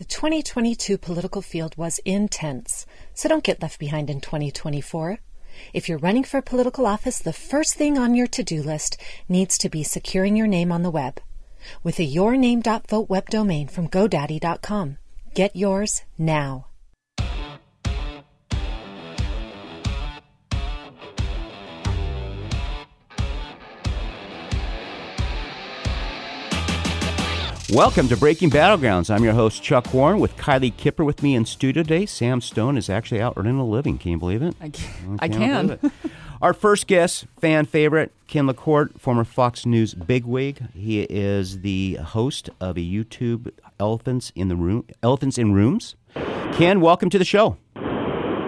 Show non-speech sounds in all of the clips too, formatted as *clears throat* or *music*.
The 2022 political field was intense, so don't get left behind in 2024. If you're running for political office, the first thing on your to do list needs to be securing your name on the web with a yourname.vote web domain from GoDaddy.com. Get yours now. Welcome to Breaking Battlegrounds. I'm your host, Chuck Warren, with Kylie Kipper with me in studio today. Sam Stone is actually out earning a living. Can you believe it? I can. I can. Our first guest, fan favorite, Ken LaCorte, former Fox News bigwig. He is the host of a YouTube Elephants in the Room, Elephants in Rooms. Ken, welcome to the show.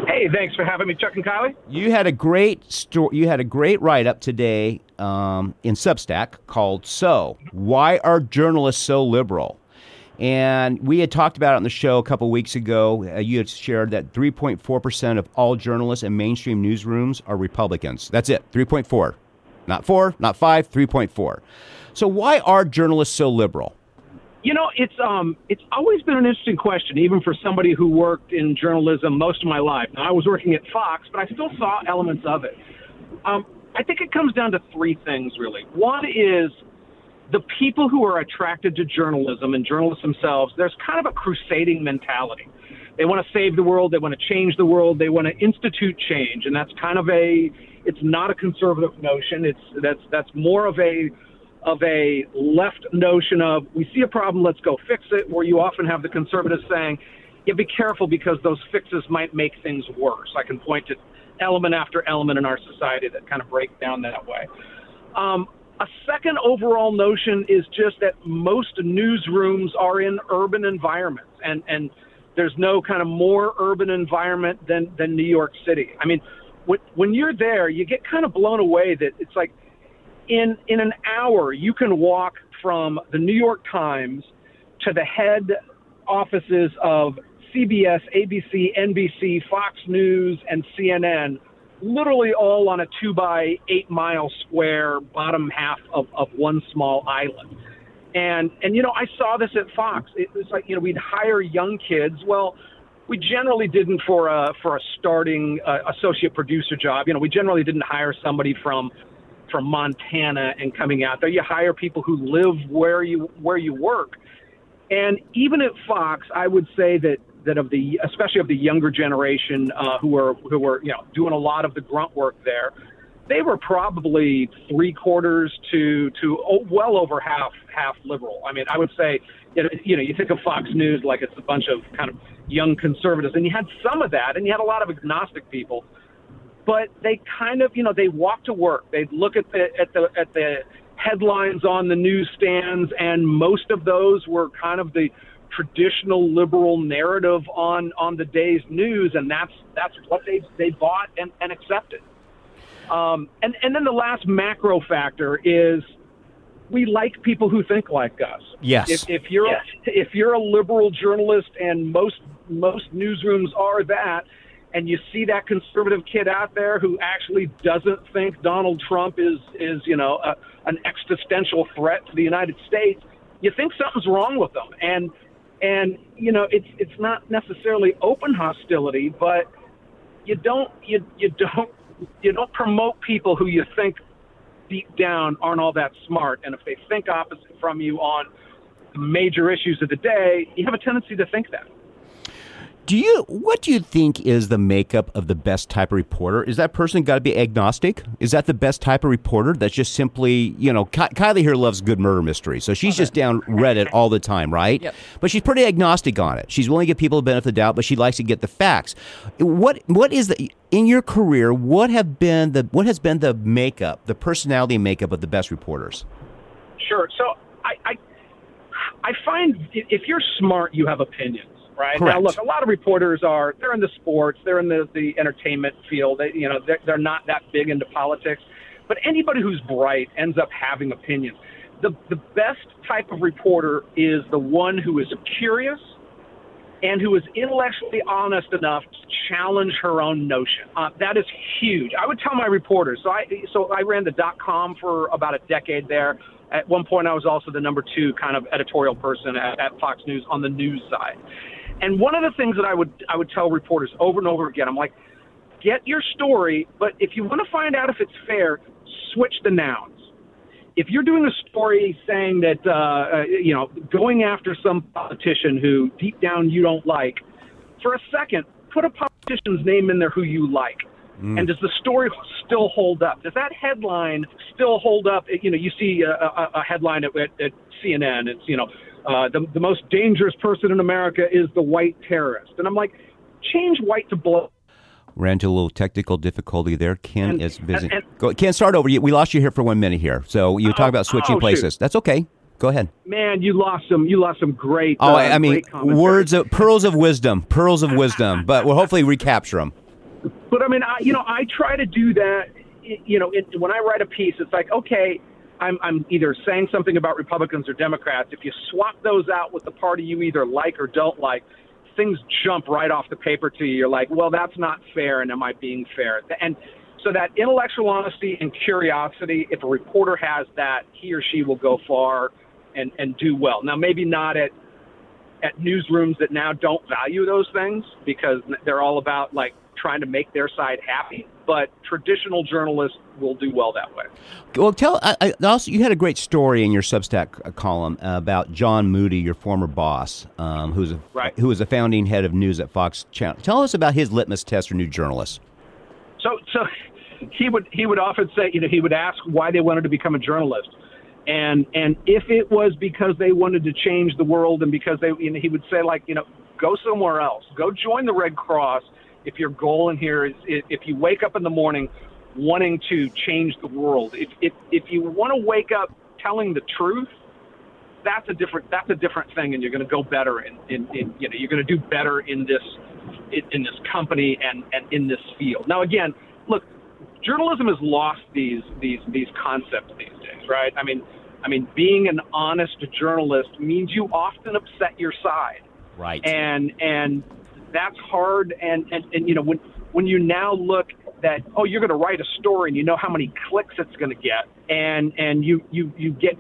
Hey, thanks for having me, Chuck and Kylie. You had a great story. You had a great write up today um, in Substack called "So Why Are Journalists So Liberal?" And we had talked about it on the show a couple weeks ago. Uh, you had shared that 3.4 percent of all journalists in mainstream newsrooms are Republicans. That's it, 3.4, not four, not five, 3.4. So why are journalists so liberal? You know, it's um, it's always been an interesting question, even for somebody who worked in journalism most of my life. Now, I was working at Fox, but I still saw elements of it. Um, I think it comes down to three things, really. One is the people who are attracted to journalism and journalists themselves. There's kind of a crusading mentality. They want to save the world. They want to change the world. They want to institute change, and that's kind of a. It's not a conservative notion. It's that's that's more of a of a left notion of we see a problem, let's go fix it, where you often have the conservatives saying, yeah, be careful because those fixes might make things worse. I can point to element after element in our society that kind of break down that way. Um, a second overall notion is just that most newsrooms are in urban environments, and and there's no kind of more urban environment than than New York City. I mean, when when you're there, you get kind of blown away that it's like in in an hour you can walk from the New York Times to the head offices of CBS, ABC, NBC, Fox News, and CNN, literally all on a two by eight mile square bottom half of, of one small island. And and you know I saw this at Fox. It was like you know we'd hire young kids. Well, we generally didn't for a for a starting uh, associate producer job. You know we generally didn't hire somebody from from Montana and coming out there. You hire people who live where you where you work. And even at Fox, I would say that that of the especially of the younger generation uh, who are who were you know doing a lot of the grunt work there, they were probably three quarters to to oh, well over half half liberal. I mean, I would say you know you think of Fox News like it's a bunch of kind of young conservatives, and you had some of that, and you had a lot of agnostic people but they kind of, you know, they walk to work. They look at the at the at the headlines on the newsstands, and most of those were kind of the traditional liberal narrative on on the day's news, and that's that's what they they bought and, and accepted. Um, and and then the last macro factor is we like people who think like us. Yes. If, if you're yes. A, if you're a liberal journalist, and most most newsrooms are that, and you see that conservative kid out there who actually doesn't think Donald Trump is is you know a, an existential threat to the United States, you think something's wrong with them. And and you know it's it's not necessarily open hostility, but you don't you you don't you don't promote people who you think deep down aren't all that smart, and if they think opposite from you on major issues of the day, you have a tendency to think that. Do you what do you think is the makeup of the best type of reporter? Is that person got to be agnostic? Is that the best type of reporter that's just simply, you know, Ky- Kylie here loves good murder mystery, so she's okay. just down Reddit all the time, right? Yep. But she's pretty agnostic on it. She's willing to give people the benefit of the doubt, but she likes to get the facts. What what is the in your career? What have been the what has been the makeup, the personality makeup of the best reporters? Sure. So I I, I find if you're smart, you have opinions right? Correct. Now, look, a lot of reporters are they're in the sports, they're in the the entertainment field. They, you know, they're, they're not that big into politics. But anybody who's bright ends up having opinions. The the best type of reporter is the one who is curious and who is intellectually honest enough to challenge her own notion. Uh, that is huge. I would tell my reporters. So I so I ran the dot com for about a decade there At one point, I was also the number two kind of editorial person at, at Fox News on the news side. And one of the things that I would I would tell reporters over and over again, I'm like, get your story, but if you want to find out if it's fair, switch the nouns. If you're doing a story saying that uh, uh, you know going after some politician who deep down you don't like, for a second, put a politician's name in there who you like. Mm. And does the story still hold up? Does that headline still hold up? You know, you see a, a, a headline at, at, at CNN. It's you know, uh, the the most dangerous person in America is the white terrorist, and I'm like, change white to black. Ran into a little technical difficulty there. Ken and, is visiting. And, and, Go, Ken, start over. We lost you here for one minute here. So you talk about switching oh, places. That's okay. Go ahead. Man, you lost some. You lost some great. Oh, uh, I mean, words of pearls of wisdom, pearls of wisdom. But we'll hopefully recapture them. But I mean, I, you know, I try to do that. You know, it, when I write a piece, it's like, okay, I'm, I'm either saying something about Republicans or Democrats. If you swap those out with the party you either like or don't like, things jump right off the paper to you. You're like, well, that's not fair, and am I being fair? And so that intellectual honesty and curiosity, if a reporter has that, he or she will go far and, and do well. Now, maybe not at at newsrooms that now don't value those things because they're all about like trying to make their side happy. But traditional journalists will do well that way. Well, tell I, I also you had a great story in your Substack uh, column about John Moody, your former boss, um, who's a right. who was a founding head of news at Fox Channel. Tell us about his litmus test for new journalists. So, so *laughs* he would he would often say, you know, he would ask why they wanted to become a journalist. And and if it was because they wanted to change the world and because they you know, he would say like, you know, go somewhere else. Go join the Red Cross if your goal in here is if you wake up in the morning wanting to change the world, if if, if you want to wake up telling the truth, that's a different that's a different thing, and you're going to go better in, in, in you know you're going to do better in this in, in this company and and in this field. Now again, look, journalism has lost these these these concepts these days, right? I mean. I mean, being an honest journalist means you often upset your side. Right. And and that's hard. And, and, and you know, when, when you now look that, oh, you're going to write a story and you know how many clicks it's going to get, and, and you, you, you get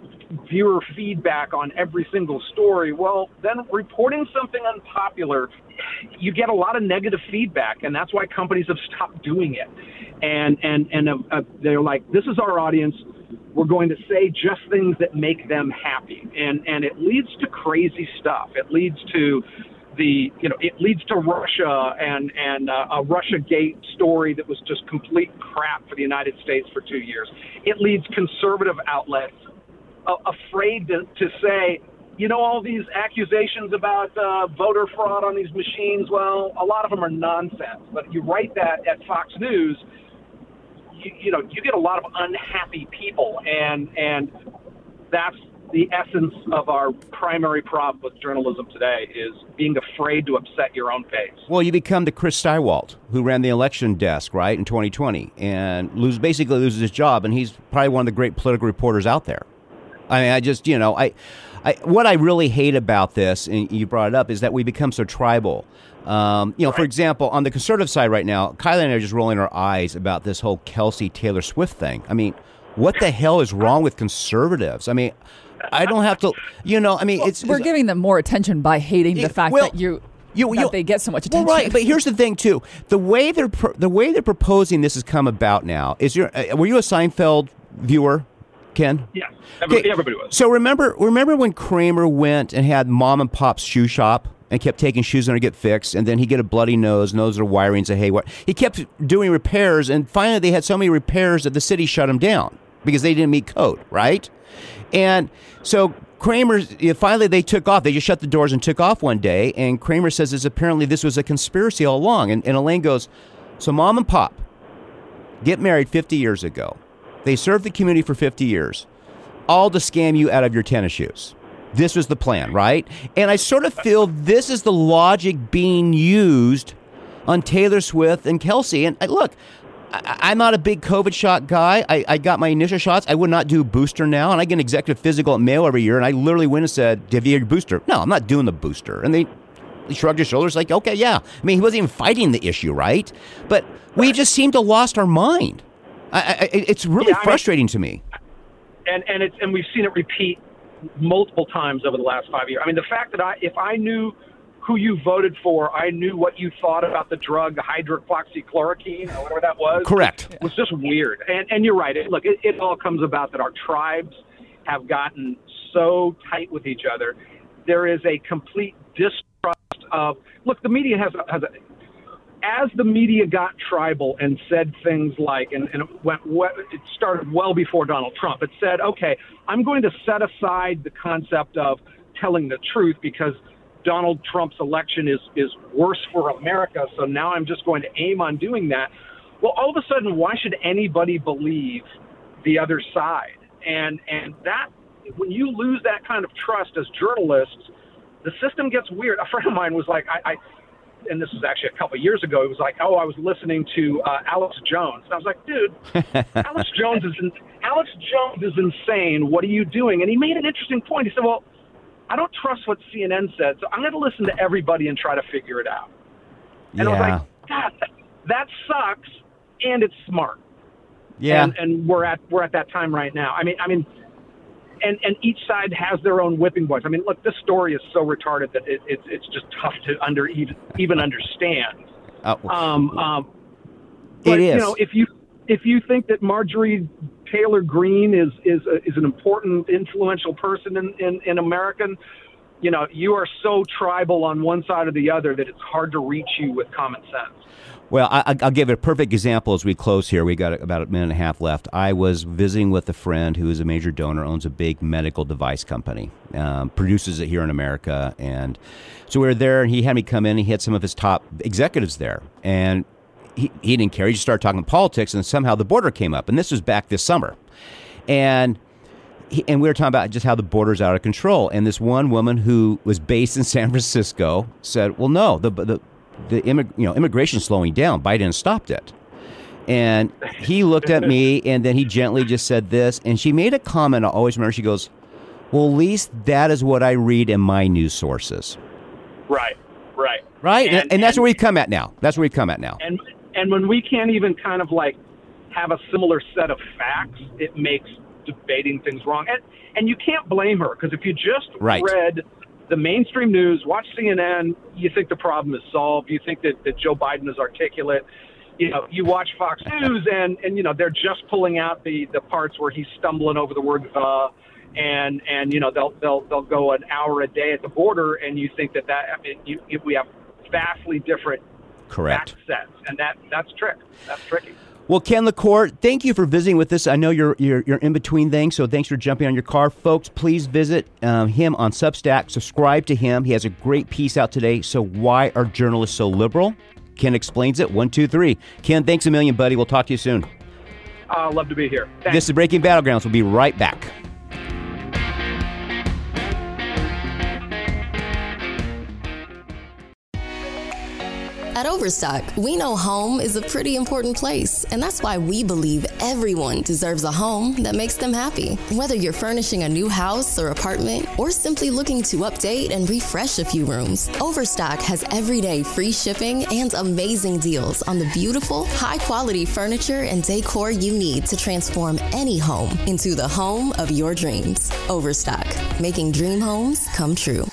viewer feedback on every single story, well, then reporting something unpopular, you get a lot of negative feedback, and that's why companies have stopped doing it. And and and uh, uh, they're like, this is our audience. We're going to say just things that make them happy, and and it leads to crazy stuff. It leads to the you know it leads to Russia and and uh, a Russia Gate story that was just complete crap for the United States for two years. It leads conservative outlets uh, afraid to, to say, you know, all these accusations about uh, voter fraud on these machines. Well, a lot of them are nonsense. But you write that at Fox News, you, you know, you get a lot of unhappy people, and and that's the essence of our primary problem with journalism today is being afraid to upset your own base. Well, you become the Chris Stirewalt who ran the election desk, right, in 2020, and lose basically loses his job, and he's probably one of the great political reporters out there. I mean, I just, you know, I, I what I really hate about this, and you brought it up, is that we become so tribal. Um, you know, right. for example, on the conservative side right now, Kylie and I are just rolling our eyes about this whole Kelce Taylor Swift thing. I mean, what the hell is wrong with conservatives? I mean, I don't have to, you know. I mean, well, it's we're it's, giving them more attention by hating the fact well, that you. You, you, they get so much attention. Well, right, but here's the thing too: the way they're the way they're proposing this has come about now. Is your uh, were you a Seinfeld viewer, Ken? Yeah, everybody, okay. everybody was. So remember, remember when Kramer went and had mom and pop's shoe shop and kept taking shoes in to get fixed, and then he get a bloody nose, nose or wiring, say, hey, what? He kept doing repairs, and finally they had so many repairs that the city shut him down because they didn't meet code, right? And so Kramer finally they took off. They just shut the doors and took off one day. And Kramer says is apparently this was a conspiracy all along. And, and Elaine goes, so mom and pop get married 50 years ago. They served the community for 50 years, all to scam you out of your tennis shoes. This was the plan, right? And I sort of feel this is the logic being used on Taylor Swift and Kelce. And uh, look, I, am not a big COVID shot guy. I, I, got my initial shots. I would not do booster now, and I get an executive physical at Mayo every year, and I literally went and said, "Have you your booster?" No, I'm not doing the booster. And they, he shrugged his shoulders, like, "Okay, yeah." I mean, he wasn't even fighting the issue, right? But we just seem to lost our mind. I, I, it's really yeah, frustrating to me. and and it's and we've seen it repeat multiple times over the last five years. I mean, the fact that I if I knew who you voted for, I knew what you thought about the drug hydroxychloroquine or whatever that was. Correct. It was just weird. And and you're right. It, look, it, it all comes about that our tribes have gotten so tight with each other. There is a complete distrust of look. The media has has a as the media got tribal and said things like, and, and it, went, it started well before Donald Trump, it said, okay, I'm going to set aside the concept of telling the truth because Donald Trump's election is, is worse for America, so now I'm just going to aim on doing that. Well, all of a sudden, why should anybody believe the other side? And, and that, when you lose that kind of trust as journalists, the system gets weird. A friend of mine was like, I, I and this was actually a couple of years ago. It was like, oh, I was listening to uh, Alex Jones, and I was like, dude, *laughs* Alex Jones is in, Alex Jones is insane. What are you doing? And he made an interesting point. He said, well, I don't trust what CNN said, so I'm going to listen to everybody and try to figure it out. And yeah. I was like, God, that, that sucks, and it's smart. Yeah. And, and we're at we're at that time right now. I mean, I mean and and each side has their own whipping boys. I mean, look, this story is so retarded that it, it's it's just tough to under even even understand. Oh. Um, um, but, it is. You know, if you if you think that Marjorie Taylor Greene is is a, is an important, influential person in, in in American, you know, you are so tribal on one side or the other that it's hard to reach you with common sense. Well, I, will give a perfect example as we close here. We got about a minute and a half left. I was visiting with a friend who is a major donor, owns a big medical device company, um, produces it here in America, and so we were there. And he had me come in. He had some of his top executives there, and he, he didn't care. He just started talking politics, and somehow the border came up. And this was back this summer, and he, and we were talking about just how the border's out of control. And this one woman who was based in *laughs* San Francisco said, "Well, no, the the the immig- you know immigration slowing down. Biden stopped it. And he looked at me *laughs* and then he gently just said this. And she made a comment I always remember. She goes, Well, at least that is what I read in my news sources. Right, right. Right? And, and, and that's and, where we've come at now. That's where we've come at now. And, and when we can't even kind of like have a similar set of facts, it makes debating things wrong. And, and you can't blame her because if you just right. read the mainstream news, watch CNN, you think the problem is solved. You think that, that Joe Biden is articulate. You know, you watch Fox *laughs* News and, and you know, they're just pulling out the, the parts where he's stumbling over the word the and and you know they'll they'll they'll go an hour a day at the border and you think that that I mean you, you, we have vastly different correct sets and that that's trick that's tricky well, Ken LaCorte, thank you for visiting with us. I know you're, you're, you're in between things, so thanks for jumping on your car. Folks, please visit um, him on Substack. Subscribe to him. He has a great piece out today. So, why are journalists so liberal? Ken explains it. One, two, three. Ken, thanks a million, buddy. We'll talk to you soon. i Uh, love to be here. Thanks. This is Breaking Battlegrounds. We'll be right back. At Overstock, we know home is a pretty important place, and that's why we believe everyone deserves a home that makes them happy. Whether you're furnishing a new house or apartment, or simply looking to update and refresh a few rooms, Overstock has everyday free shipping and amazing deals on the beautiful, high quality furniture and decor you need to transform any home into the home of your dreams. Overstock, making dream homes come true.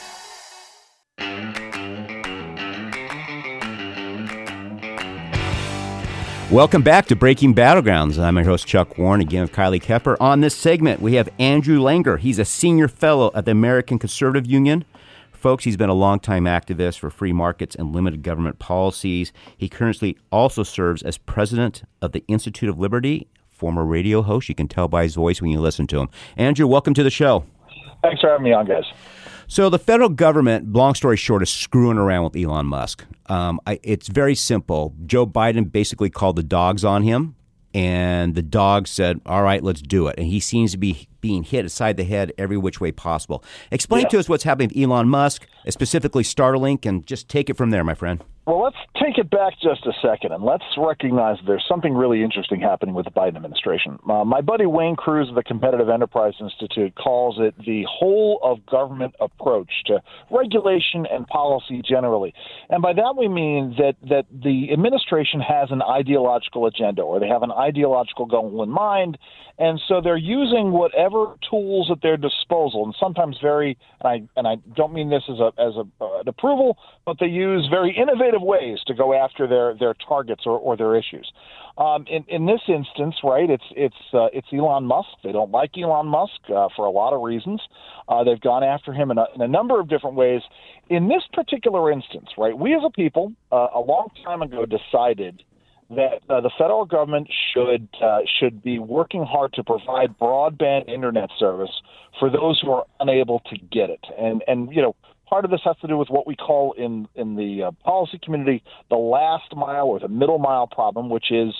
Welcome back to Breaking Battlegrounds. I'm your host, Chuck Warren, again with Kylie Kipper. On this segment, we have Andrew Langer. He's a senior fellow at the American Conservative Union. Folks, he's been a longtime activist for free markets and limited government policies. He currently also serves as president of the Institute of Liberty, former radio host. You can tell by his voice when you listen to him. Andrew, welcome to the show. Thanks for having me on, guys. So the federal government, long story short, is screwing around with Elon Musk. Um, I, it's very simple. Joe Biden basically called the dogs on him, and the dogs said, "All right, let's do it." And he seems to be being hit aside the head every which way possible. Explain yeah. to us what's happening with Elon Musk, specifically Starlink, and just take it from there, my friend. Well, let's take it back just a second and let's recognize there's something really interesting happening with the Biden administration. Uh, my buddy Wayne Crews of the Competitive Enterprise Institute calls it the whole of government approach to regulation and policy generally. And by that we mean that, that the administration has an ideological agenda or they have an ideological goal in mind. And so they're using whatever tools at their disposal, and sometimes very, and I and I don't mean this as a as a, uh, an approval, but they use very innovative ways to go after their their targets or, or their issues. Um, in, in this instance, right, it's it's uh, it's Elon Musk. They don't like Elon Musk uh, for a lot of reasons. Uh, they've gone after him in a, in a number of different ways. In this particular instance, right, we as a people uh, a long time ago decided that uh, the federal government should uh, should be working hard to provide broadband internet service for those who are unable to get it. And and you know, Part of this has to do with what we call in in the uh, policy community the last mile or the middle mile problem, which is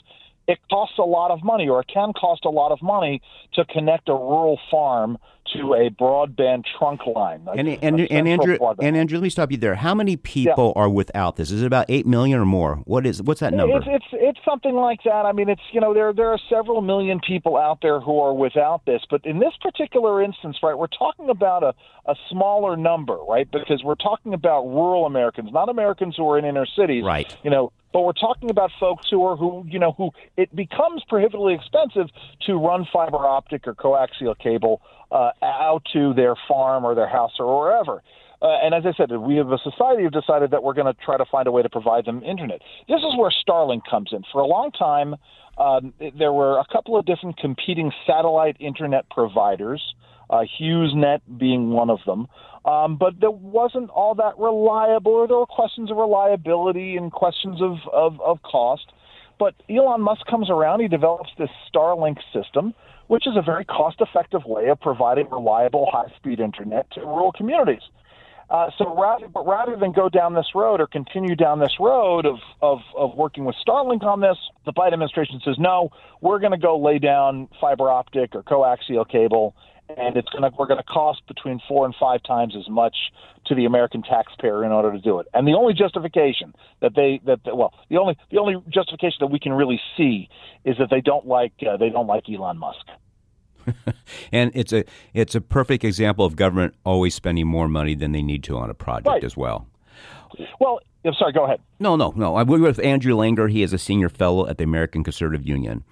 it costs a lot of money, or it can cost a lot of money to connect a rural farm to a broadband trunk line. And, and, and Andrew, and Andrew, let me stop you there. How many people yeah. are without this? Is it about eight million or more? What is what's that number? It's, it's it's something like that. I mean, it's you know there there are several million people out there who are without this, but in this particular instance, right, we're talking about a a smaller number, right? Because we're talking about rural Americans, not Americans who are in inner cities, right? You know, but we're talking about folks who are who you know who it becomes prohibitively expensive to run fiber optic or coaxial cable uh, out to their farm or their house or wherever. Uh, and as I said, we as a society have decided that we're going to try to find a way to provide them internet. This is where Starlink comes in. For a long time, um, there were a couple of different competing satellite internet providers, uh, HughesNet being one of them. Um, but there wasn't all that reliable, or there were questions of reliability and questions of, of, of cost. But Elon Musk comes around, he develops this Starlink system, which is a very cost effective way of providing reliable, high speed internet to rural communities. Uh, so rather, but rather than go down this road or continue down this road of, of, of working with Starlink on this, the Biden administration says, no, we're going to go lay down fiber optic or coaxial cable and it's going to we're going to cost between four and five times as much to the American taxpayer in order to do it. And the only justification that they that well the only the only justification that we can really see is that they don't like uh, they don't like Elon Musk. *laughs* and it's a it's a perfect example of government always spending more money than they need to on a project right. as well. Well, I'm sorry, go ahead. No, no, no. I'm with Andrew Langer. He is a senior fellow at the American Conservative Union.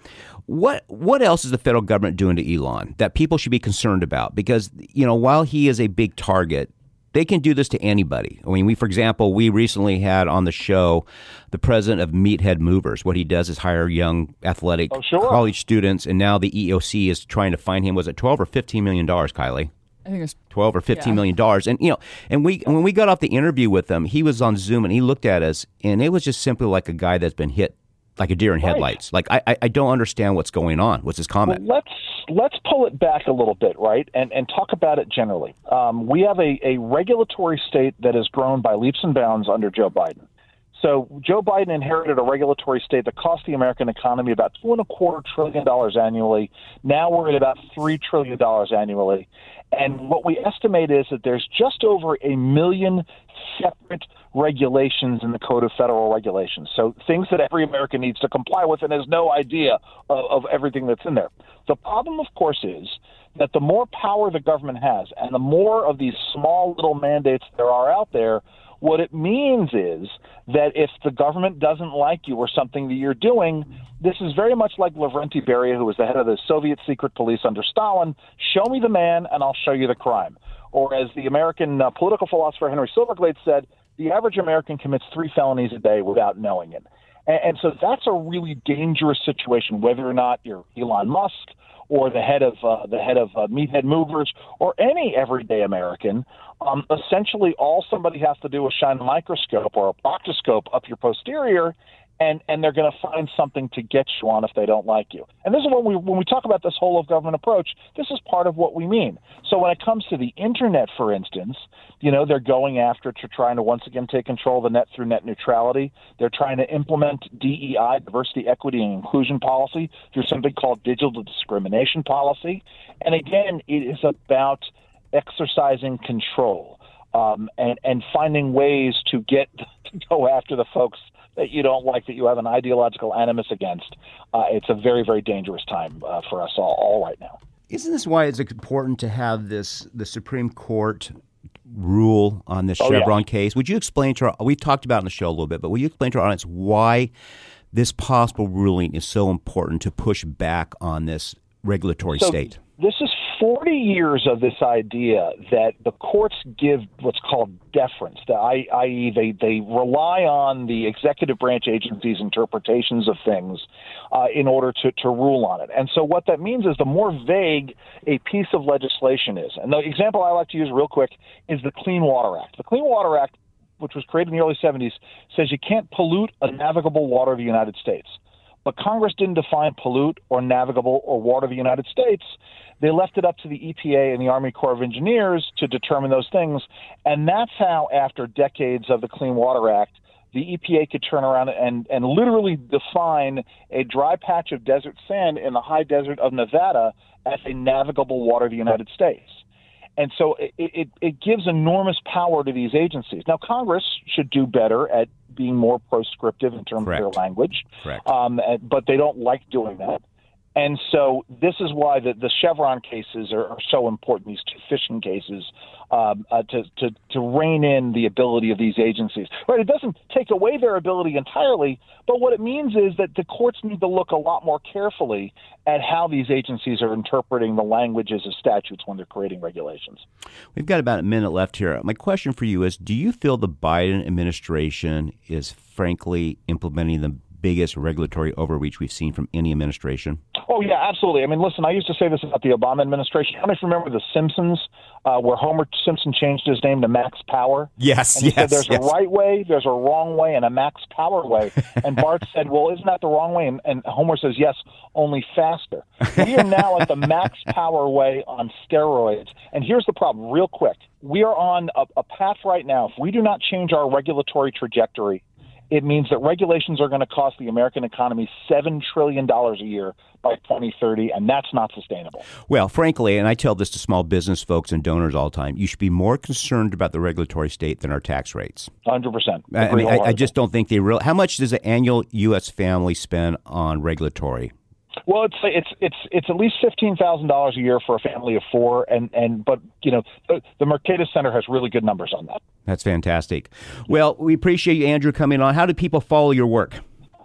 What what else is the federal government doing to Elon that people should be concerned about? Because you know, while he is a big target, they can do this to anybody. I mean, we, for example, we recently had on the show the president of Meathead Movers. What he does is hire young athletic oh, sure. college students, and now the EOC is trying to find him. Was it twelve or fifteen million dollars, Kylie? I think it was twelve or fifteen yeah. million dollars. And you know, and we when we got off the interview with him, he was on Zoom and he looked at us, and it was just simply like a guy that's been hit like a deer in headlights. Like I, I don't understand what's going on. What's his comment? Well, let's let's pull it back a little bit, right, and and talk about it generally. Um, we have a, a regulatory state that has grown by leaps and bounds under Joe Biden. So Joe Biden inherited a regulatory state that cost the American economy about two and a quarter trillion dollars annually. Now we're at about three trillion dollars annually, and what we estimate is that there's just over a million separate regulations in the Code of Federal Regulations. So things that every American needs to comply with and has no idea of, of everything that's in there. The problem, of course, is that the more power the government has and the more of these small little mandates there are out there, what it means is that if the government doesn't like you or something that you're doing, this is very much like Lavrentiy Beria, who was the head of the Soviet secret police under Stalin. Show me the man, and I'll show you the crime. Or as the American uh, political philosopher Henry Silverglate said, the average American commits three felonies a day without knowing it. And, and so that's a really dangerous situation, whether or not you're Elon Musk or the head of uh, the head of uh, Meathead Movers or any everyday American. Um, essentially, all somebody has to do is shine a microscope or a proctoscope up your posterior, and and they're going to find something to get you on if they don't like you. And this is when we when we talk about this whole of government approach. This is part of what we mean. So when it comes to the internet, for instance, you know they're going after to trying to once again take control of the net through net neutrality. They're trying to implement DEI, diversity, equity, and inclusion policy through something called digital discrimination policy. And again, it is about exercising control um, and and finding ways to get *laughs* to go after the folks that you don't like, that you have an ideological animus against, uh, it's a very, very dangerous time uh, for us all, all right now. Isn't this why it's important to have this the Supreme Court rule on this Oh, Chevron yeah. case? Would you explain to our, we've talked about in the show a little bit, but will you explain to our audience why this possible ruling is so important to push back on this regulatory So state? This is 40 years of this idea that the courts give what's called deference, the, i.e., they, they rely on the executive branch agency's interpretations of things uh, in order to, to rule on it. And so, what that means is the more vague a piece of legislation is, and the example I like to use real quick is the Clean Water Act. The Clean Water Act, which was created in the early 70s, says you can't pollute a navigable water of the United States. But Congress didn't define pollute or navigable or water of the United States. They left it up to the EPA and the Army Corps of Engineers to determine those things. And that's how, after decades of the Clean Water Act, the EPA could turn around and, and literally define a dry patch of desert sand in the high desert of Nevada as a navigable water of the United States. And so it, it, it gives enormous power to these agencies. Now, Congress should do better at being more proscriptive in terms Correct. of their language, Correct. um, but they don't like doing that. And so this is why the, the Chevron cases are, are so important, these two fishing cases, um, uh, to, to, to rein in the ability of these agencies. Right, it doesn't take away their ability entirely, but what it means is that the courts need to look a lot more carefully at how these agencies are interpreting the languages of statutes when they're creating regulations. We've got about a minute left here. My question for you is Do you feel the Biden administration is frankly implementing the biggest regulatory overreach we've seen from any administration? Oh yeah, absolutely. I mean, listen, I used to say this about the Obama administration. How many remember The Simpsons, uh, where Homer Simpson changed his name to Max Power? Yes, And he yes, said there's yes. a right way, there's a wrong way, and a Max Power way. *laughs* And Bart said, "Well, isn't that the wrong way?" And, and Homer says, "Yes, only faster." We are now at the *laughs* Max Power way on steroids. And here's the problem, real quick: we are on a, a path right now. If we do not change our regulatory trajectory, it means that regulations are going to cost the American economy seven trillion dollars a year by 2030, and that's not sustainable. Well, frankly, and I tell this to small business folks and donors all the time, you should be more concerned about the regulatory state than our tax rates. 100 percent. I, I mean, I, I just don't think they real. How much does an annual U.S. family spend on regulatory? Well, it's it's it's it's at least fifteen thousand dollars a year for a family of four, and and but you know the, the Mercatus Center has really good numbers on that. That's fantastic. Well, we appreciate you, Andrew, coming on. How do people follow your work?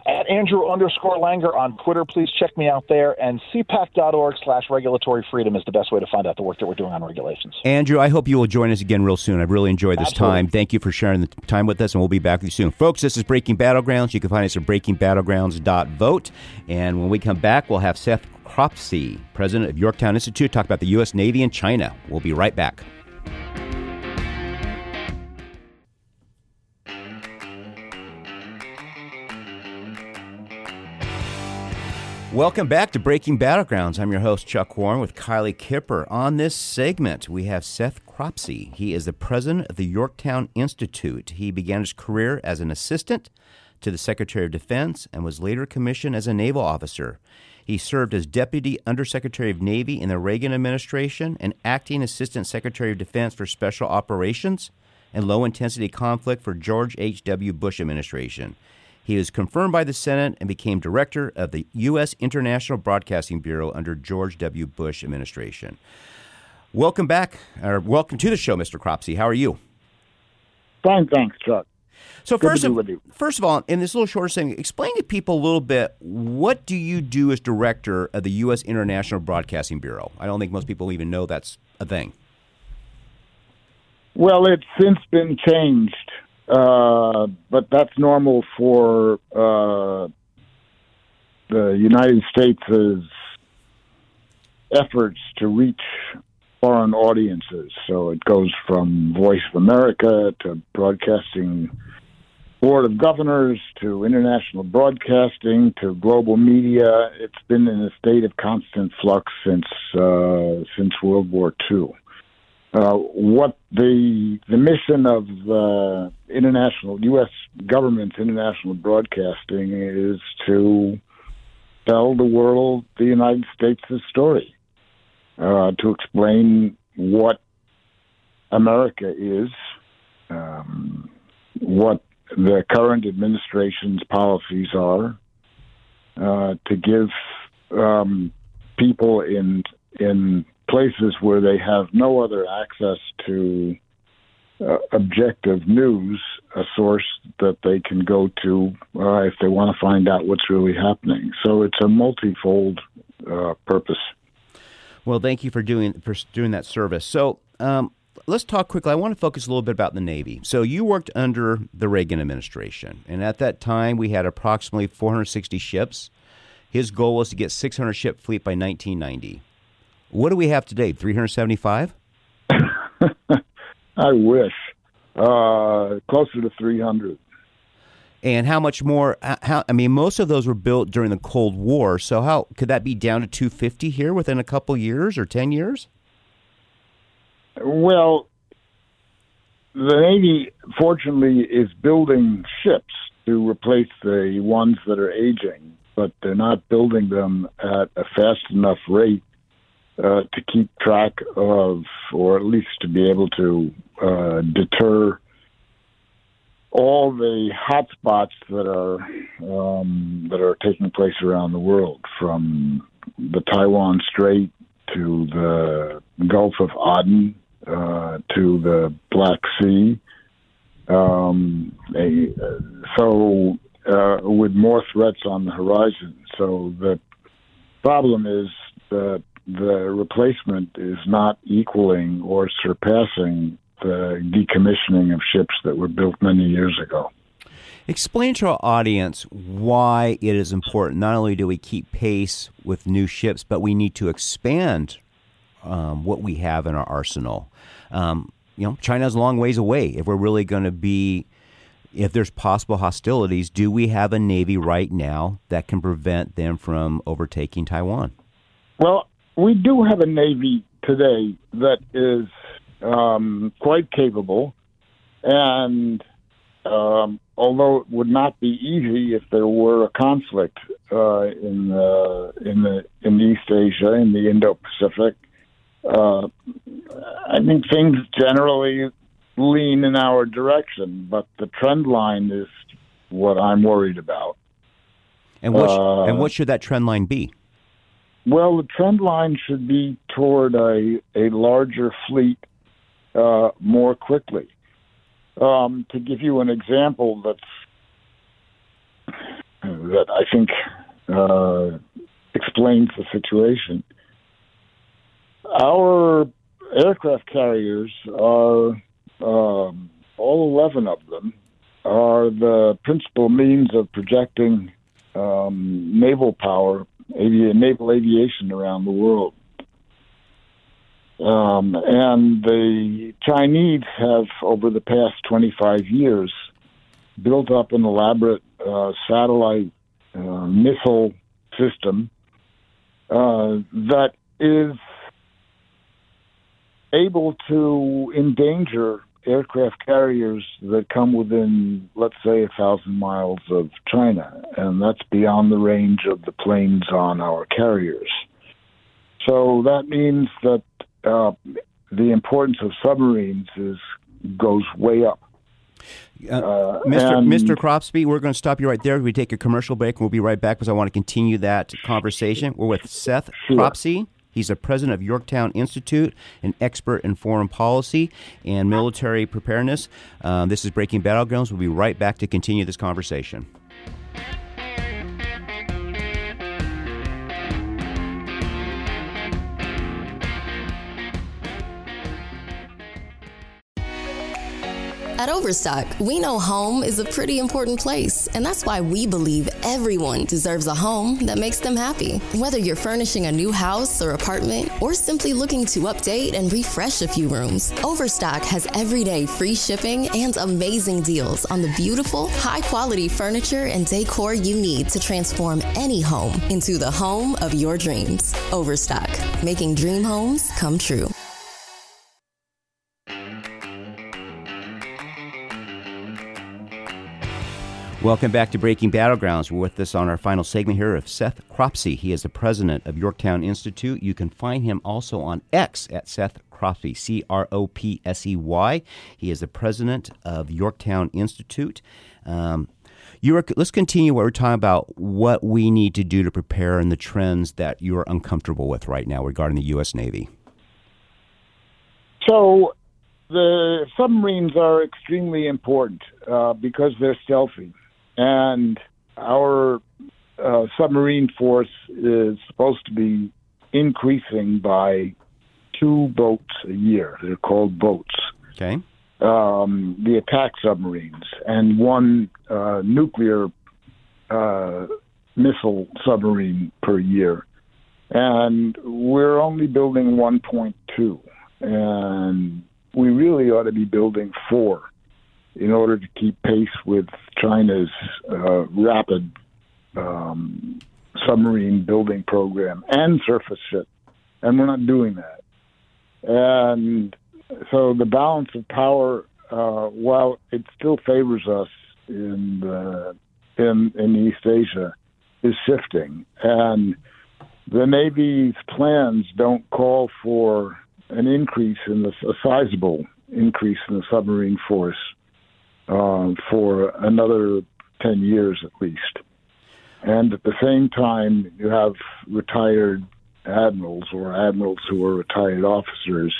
At Andrew underscore Langer on Twitter, please check me out there. And cpac.org slash regulatory freedom is the best way to find out the work that we're doing on regulations. Andrew, I hope you will join us again real soon. I've really enjoyed this Absolutely. time. Thank you for sharing the time with us, and we'll be back with you soon. Folks, this is Breaking Battlegrounds. You can find us at breakingbattlegrounds.vote. And when we come back, we'll have Seth Cropsey, president of Yorktown Institute, talk about the U.S. Navy and China. We'll be right back. Welcome back to Breaking Battlegrounds. I'm your host, Chuck Warren, with Kylie Kipper. On this segment, we have Seth Cropsey. He is the president of the Yorktown Institute. He began his career as an assistant to the Secretary of Defense and was later commissioned as a naval officer. He served as Deputy Undersecretary of Navy in the Reagan administration and acting Assistant Secretary of Defense for Special Operations and Low Intensity Conflict for George H.W. Bush administration. He was confirmed by the Senate and became director of the U.S. International Broadcasting Bureau under George W. Bush administration. Welcome back, or welcome to the show, Mr. Cropsey. How are you? Fine, thanks, Chuck. So Good first, of, first of all, in this little short thing, explain to people a little bit what do you do as director of the U.S. International Broadcasting Bureau? I don't think most people even know that's a thing. Well, it's since been changed, uh, but that's normal for uh, the United States' efforts to reach foreign audiences. So it goes from Voice of America to Broadcasting Board of Governors to international broadcasting to global media. It's been in a state of constant flux since uh, since World War II. Uh, what the the mission of the international U.S. government's international broadcasting is to tell the world the United States' story, uh, to explain what America is, um, what the current administration's policies are uh, to give um, people in in places where they have no other access to uh, objective news, a source that they can go to uh, if they want to find out what's really happening. So it's a multifold uh, purpose. Well, thank you for doing for doing that service. So. Um, let's talk quickly. I want to focus a little bit about the Navy. So you worked under the Reagan administration, and at that time we had approximately 460 ships. His goal was to get 600 ship fleet by 1990. What do we have today? 375? *laughs* I wish. Uh, closer to 300. And how much more? How I mean, most of those were built during the Cold War. So how could that be down to 250 here within a couple years or 10 years? Well, the Navy, fortunately, is building ships to replace the ones that are aging, but they're not building them at a fast enough rate uh, to keep track of, or at least to be able to uh, deter all the hotspots that are um, that are taking place around the world, from the Taiwan Strait to the Gulf of Aden uh, to the Black Sea. Um, a, so, uh, with more threats on the horizon. So, the problem is that the replacement is not equaling or surpassing the decommissioning of ships that were built many years ago. Explain to our audience why it is important. Not only do we keep pace with new ships, but we need to expand um, what we have in our arsenal. Um, you know, China's a long ways away. If we're really going to be, if there's possible hostilities, do we have a navy right now that can prevent them from overtaking Taiwan? Well, we do have a navy today that is um, quite capable, and um, although it would not be easy if there were a conflict uh, in the in the in East Asia, in the Indo-Pacific, uh, I think things generally lean in our direction, but the trend line is what I'm worried about. And what, uh, and what should that trend line be? Well, the trend line should be toward a, a larger fleet uh, more quickly. Um, to give you an example that's that I think uh, explains the situation, our aircraft carriers are um, all 11 of them are the principal means of projecting um, naval power, avi- naval aviation around the world. Um, and the Chinese have, over the past 25 years, built up an elaborate uh, satellite uh, missile system uh, that is able to endanger aircraft carriers that come within, let's say, a thousand miles of China, and that's beyond the range of the planes on our carriers. So that means that uh, the importance of submarines is goes way up. Uh, uh Mr. Mr. Cropsey, we're going to stop you right there. We take a commercial break, and we'll be right back because I want to continue that conversation. We're with Seth sure. Cropsey. He's the president of Yorktown Institute, an expert in foreign policy and military preparedness. Um, this is Breaking Battlegrounds. We'll be right back to continue this conversation. At Overstock, we know home is a pretty important place, and that's why we believe everyone deserves a home that makes them happy. Whether you're furnishing a new house or apartment, or simply looking to update and refresh a few rooms, Overstock has everyday free shipping and amazing deals on the beautiful, high quality furniture and decor you need to transform any home into the home of your dreams. Overstock, making dream homes come true. Welcome back to Breaking Battlegrounds. We're with us on our final segment here of Seth Cropsey. He is the president of Yorktown Institute. You can find him also on X at Seth Cropsey, C R O P S E Y. He is the president of Yorktown Institute. Um, let's continue what we're talking about what we need to do to prepare and the trends that you're uncomfortable with right now regarding the U.S. Navy. So, the submarines are extremely important uh, because they're stealthy. And our uh, submarine force is supposed to be increasing by two boats a year. They're called boats. Okay. Um, the attack submarines and one uh, nuclear uh, missile submarine per year. And we're only building 1.2. And we really ought to be building four in order to keep pace with China's uh, rapid um, submarine building program and surface ship, and we're not doing that. And so the balance of power, uh, while it still favors us in the, in in East Asia, is shifting, and the Navy's plans don't call for an increase in the a sizable increase in the submarine force uh, for another ten years at least. And at the same time, you have retired admirals or admirals who are retired officers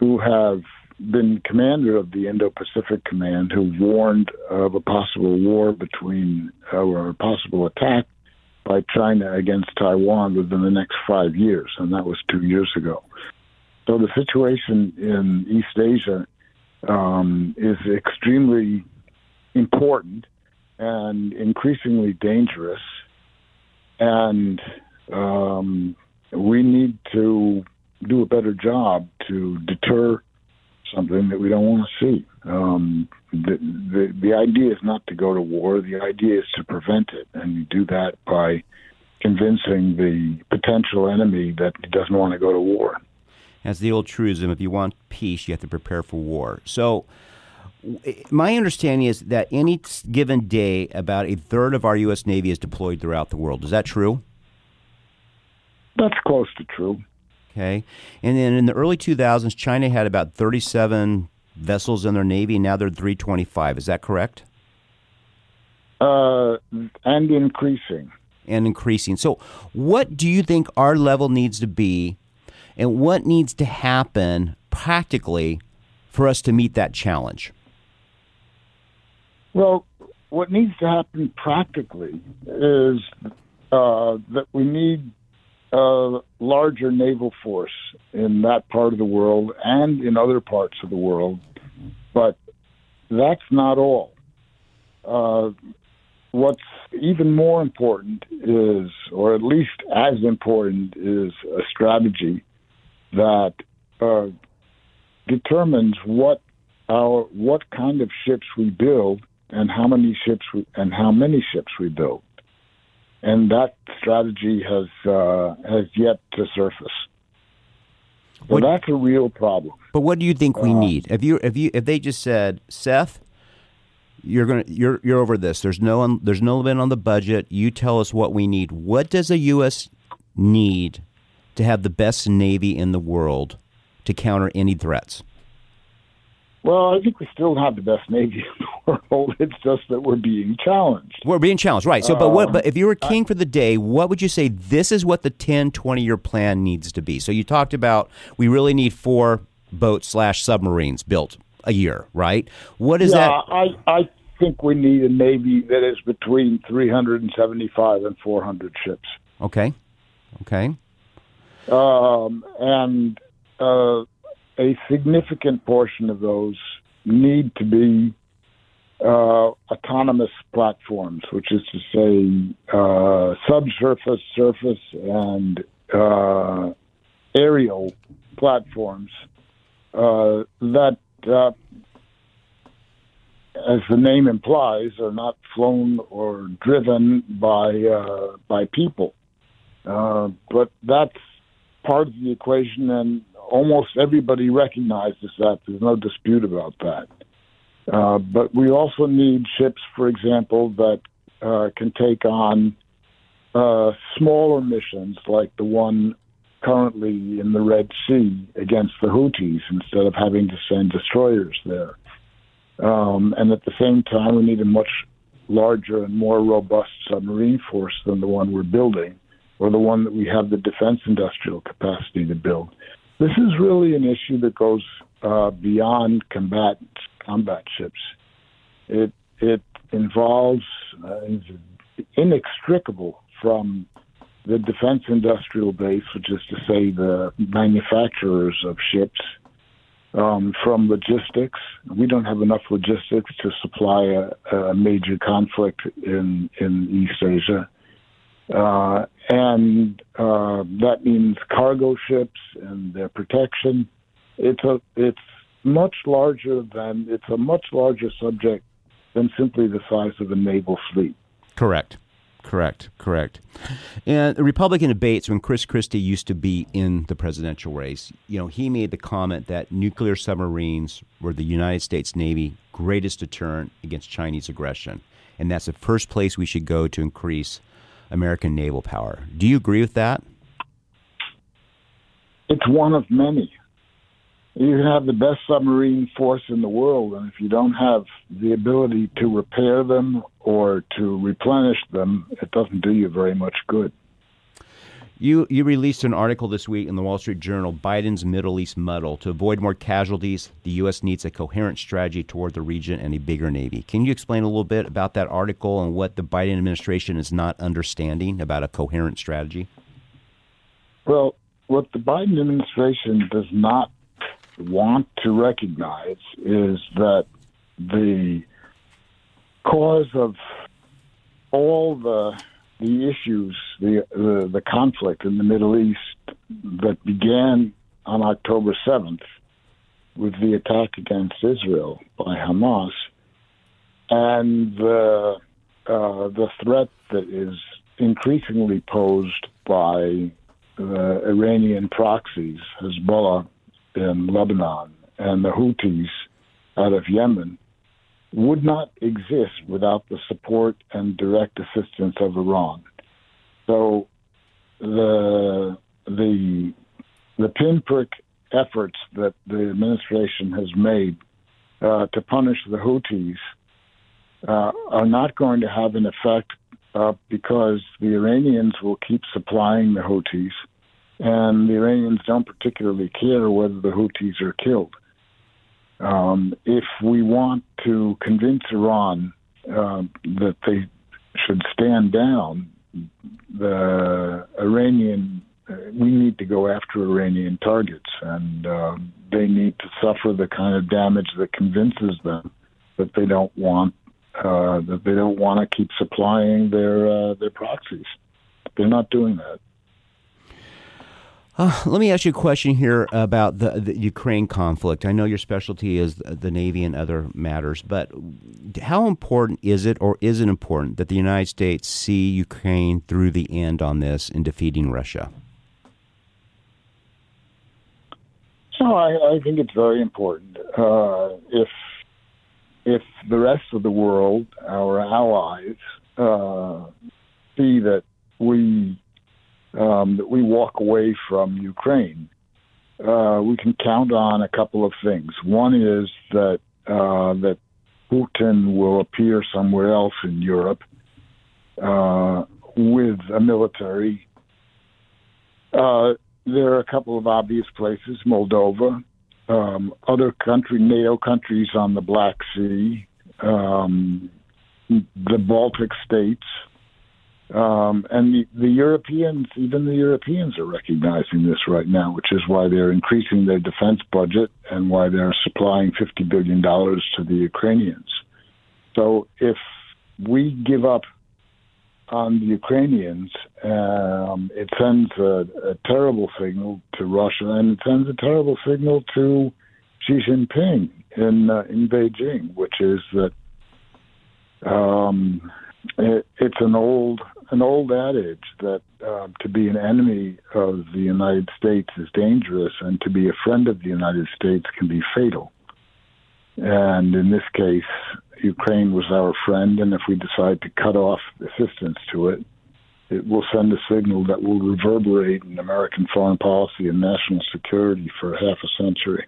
who have been commander of the Indo-Pacific Command who warned of a possible war between uh, or a possible attack by China against Taiwan within the next five years, and that was two years ago. So the situation in East Asia um, is extremely important and increasingly dangerous. And um, we need to do a better job to deter something that we don't want to see. Um, the, the the idea is not to go to war. The idea is to prevent it, and you do that by convincing the potential enemy that he doesn't want to go to war. As the old truism: if you want peace, you have to prepare for war. So my understanding is that any given day, about a third of our U.S. Navy is deployed throughout the world. Is that true? That's close to true. Okay. And then in the early 2000s, China had about 37 vessels in their Navy. Now they're 325. Is that correct? Uh, and increasing. And increasing. So, what do you think our level needs to be, and what needs to happen practically for us to meet that challenge? Well, what needs to happen practically is uh, that we need a larger naval force in that part of the world and in other parts of the world, but that's not all. Uh, what's even more important is, or at least as important, is a strategy that uh, determines what our what kind of ships we build and how many ships we, and how many ships we build, and that strategy has uh, has yet to surface. So what, that's a real problem. But what do you think we uh, need? If you if you if they just said, Seth, you're gonna you're you're over this. There's no there's no limit on the budget. You tell us what we need. What does a U.S. need to have the best navy in the world to counter any threats? Well, I think we still have the best Navy in the world. *laughs* It's just that we're being challenged. We're being challenged, right? So, but what? Um, but if you were king for the day, what would you say? This is what the 10, 20 year plan needs to be. So you talked about we really need four boats slash submarines built a year, right? What is yeah, that? I I think we need a Navy that is between three hundred and seventy five and four hundred ships. Okay, okay. Um, and uh, a significant portion of those need to be uh, autonomous platforms, which is to say uh, subsurface, surface, and uh, aerial platforms uh, that, uh, as the name implies, are not flown or driven by uh, by people. but that's part of the equation, and almost everybody recognizes that. There's no dispute about that. Uh, but we also need ships, for example, that uh, can take on uh, smaller missions like the one currently in the Red Sea against the Houthis instead of having to send destroyers there. Um, and at the same time, we need a much larger and more robust submarine force than the one we're building or the one that we have the defense industrial capacity to build. This is really an issue that goes uh, beyond combat combat ships. It it involves uh, inextricable from the defense industrial base, which is to say the manufacturers of ships, um, from logistics. We don't have enough logistics to supply a, a major conflict in in East Asia. Uh, and uh, that means cargo ships and their protection. It's a it's much larger than it's a much larger subject than simply the size of a naval fleet. Correct. Correct, correct. And the Republican debates, when Chris Christie used to be in the presidential race, you know, he made the comment that nuclear submarines were the United States Navy greatest deterrent against Chinese aggression. And that's the first place we should go to increase American naval power. Do you agree with that? It's one of many. You can have the best submarine force in the world, and if you don't have the ability to repair them or to replenish them, it doesn't do you very much good. You you released an article this week in the Wall Street Journal, Biden's Middle East muddle. To avoid more casualties, the U.S. needs a coherent strategy toward the region and a bigger Navy. Can you explain a little bit about that article and what the Biden administration is not understanding about a coherent strategy? Well, what the Biden administration does not want to recognize is that the cause of all the the issues, the, the, the conflict in the Middle East that began on October 7th with the attack against Israel by Hamas and the uh, the threat that is increasingly posed by the Iranian proxies, Hezbollah in Lebanon and the Houthis out of Yemen, would not exist without the support and direct assistance of Iran. So the the the pinprick efforts that the administration has made uh, to punish the Houthis uh, are not going to have an effect uh, because the Iranians will keep supplying the Houthis, and the Iranians don't particularly care whether the Houthis are killed. Um, if we want to convince Iran uh, that they should stand down, the Iranian uh, we need to go after Iranian targets, and uh, they need to suffer the kind of damage that convinces them that they don't want uh, that they don't want to keep supplying their uh, their proxies. They're not doing that. Uh, let me ask you a question here about the, the, Ukraine conflict. I know your specialty is the Navy and other matters, but how important is it or is it important that the United States see Ukraine through the end on this in defeating Russia? So I, I think it's very important. Uh, if if the rest of the world, our allies, uh, see that we um, that we walk away from Ukraine, uh, we can count on a couple of things. One is that uh, that Putin will appear somewhere else in Europe uh, with a military. Uh, there are a couple of obvious places: Moldova, um, other country NATO countries on the Black Sea, um, the Baltic states. Um, and the, the Europeans, even the Europeans, are recognizing this right now, which is why they're increasing their defense budget and why they're supplying $50 billion to the Ukrainians. So if we give up on the Ukrainians, um, it sends a, a, terrible signal to Russia, and it sends a terrible signal to Xi Jinping in uh, in Beijing, which is that um, it, it's an old an old adage that uh, to be an enemy of the United States is dangerous, and to be a friend of the United States can be fatal. And in this case, Ukraine was our friend, and if we decide to cut off assistance to it, it will send a signal that will reverberate in American foreign policy and national security for half a century.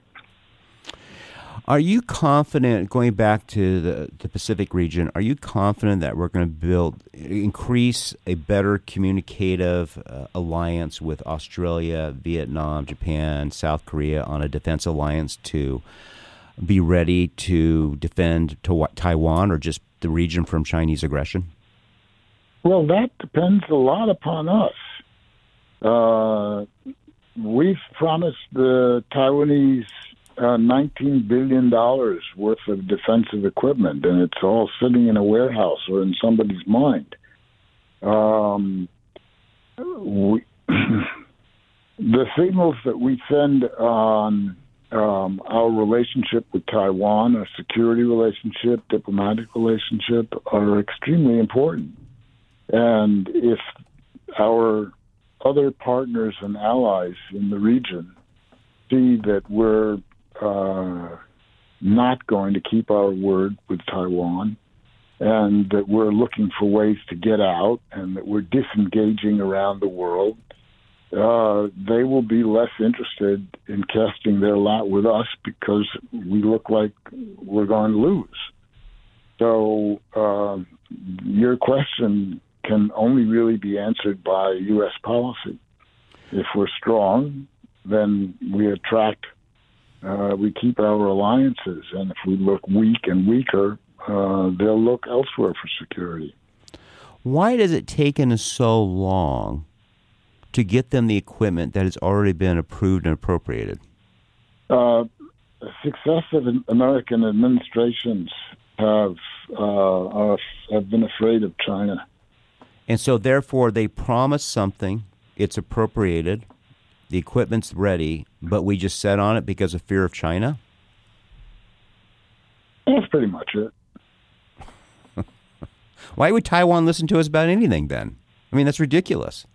Are you confident, going back to the, the Pacific region, are you confident that we're going to build, increase a better communicative uh, alliance with Australia, Vietnam, Japan, South Korea on a defense alliance to be ready to defend to Taiwan or just the region from Chinese aggression? Well, that depends a lot upon us. Uh, we've promised the Taiwanese uh, $19 billion worth of defensive equipment, and it's all sitting in a warehouse or in somebody's mind. Um, we, *clears throat* the signals that we send on um, our relationship with Taiwan, our security relationship, diplomatic relationship, are extremely important. And if our other partners and allies in the region see that we're uh, not going to keep our word with Taiwan and that we're looking for ways to get out and that we're disengaging around the world, uh, they will be less interested in casting their lot with us because we look like we're going to lose. So, uh, your question can only really be answered by U.S. policy. If we're strong, then we attract, uh, we keep our alliances, and if we look weak and weaker, uh, they'll look elsewhere for security. Why does it take us so long to get them the equipment that has already been approved and appropriated? Uh, successive American administrations have uh, are, have been afraid of China. And so, therefore, they promise something, it's appropriated, the equipment's ready, but we just set on it because of fear of China? That's pretty much it. *laughs* Why would Taiwan listen to us about anything then? I mean, that's ridiculous.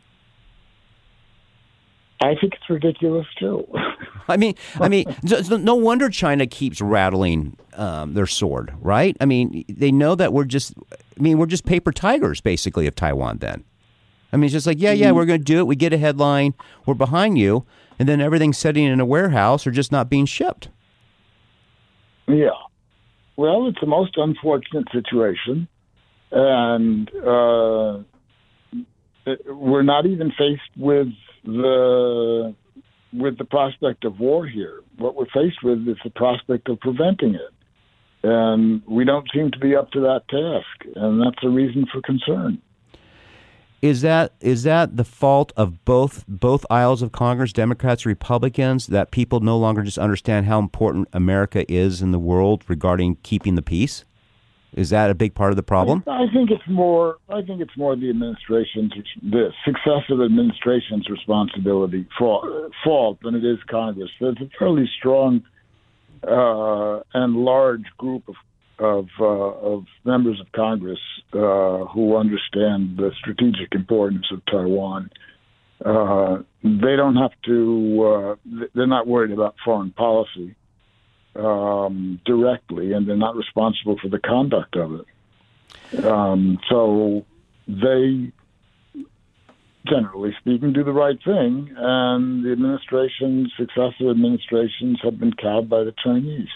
I think it's ridiculous too. *laughs* I mean, I mean, *laughs* no wonder China keeps rattling um, their sword, right? I mean, they know that we're just, I mean, we're just paper tigers basically of Taiwan. Then, I mean, it's just like, yeah, yeah, mm-hmm. we're going to do it. We get a headline, we're behind you, and then everything's sitting in a warehouse or just not being shipped. Yeah, well, it's the most unfortunate situation, and uh, we're not even faced with the with the prospect of war here. What we're faced with is the prospect of preventing it. And we don't seem to be up to that task, and that's a reason for concern. Is that is that the fault of both both aisles of Congress, Democrats, Republicans, that people no longer just understand how important America is in the world regarding keeping the peace? Is that a big part of the problem? I think it's more. I think it's more the administration's, the successive administration's responsibility for fault than it is Congress. There's a fairly strong uh, and large group of of, uh, of members of Congress uh, who understand the strategic importance of Taiwan. Uh, they don't have to. Uh, they're not worried about foreign policy um, directly, and they're not responsible for the conduct of it. Um, so they, generally speaking, do the right thing, and the administrations, successive administrations, have been cowed by the Chinese.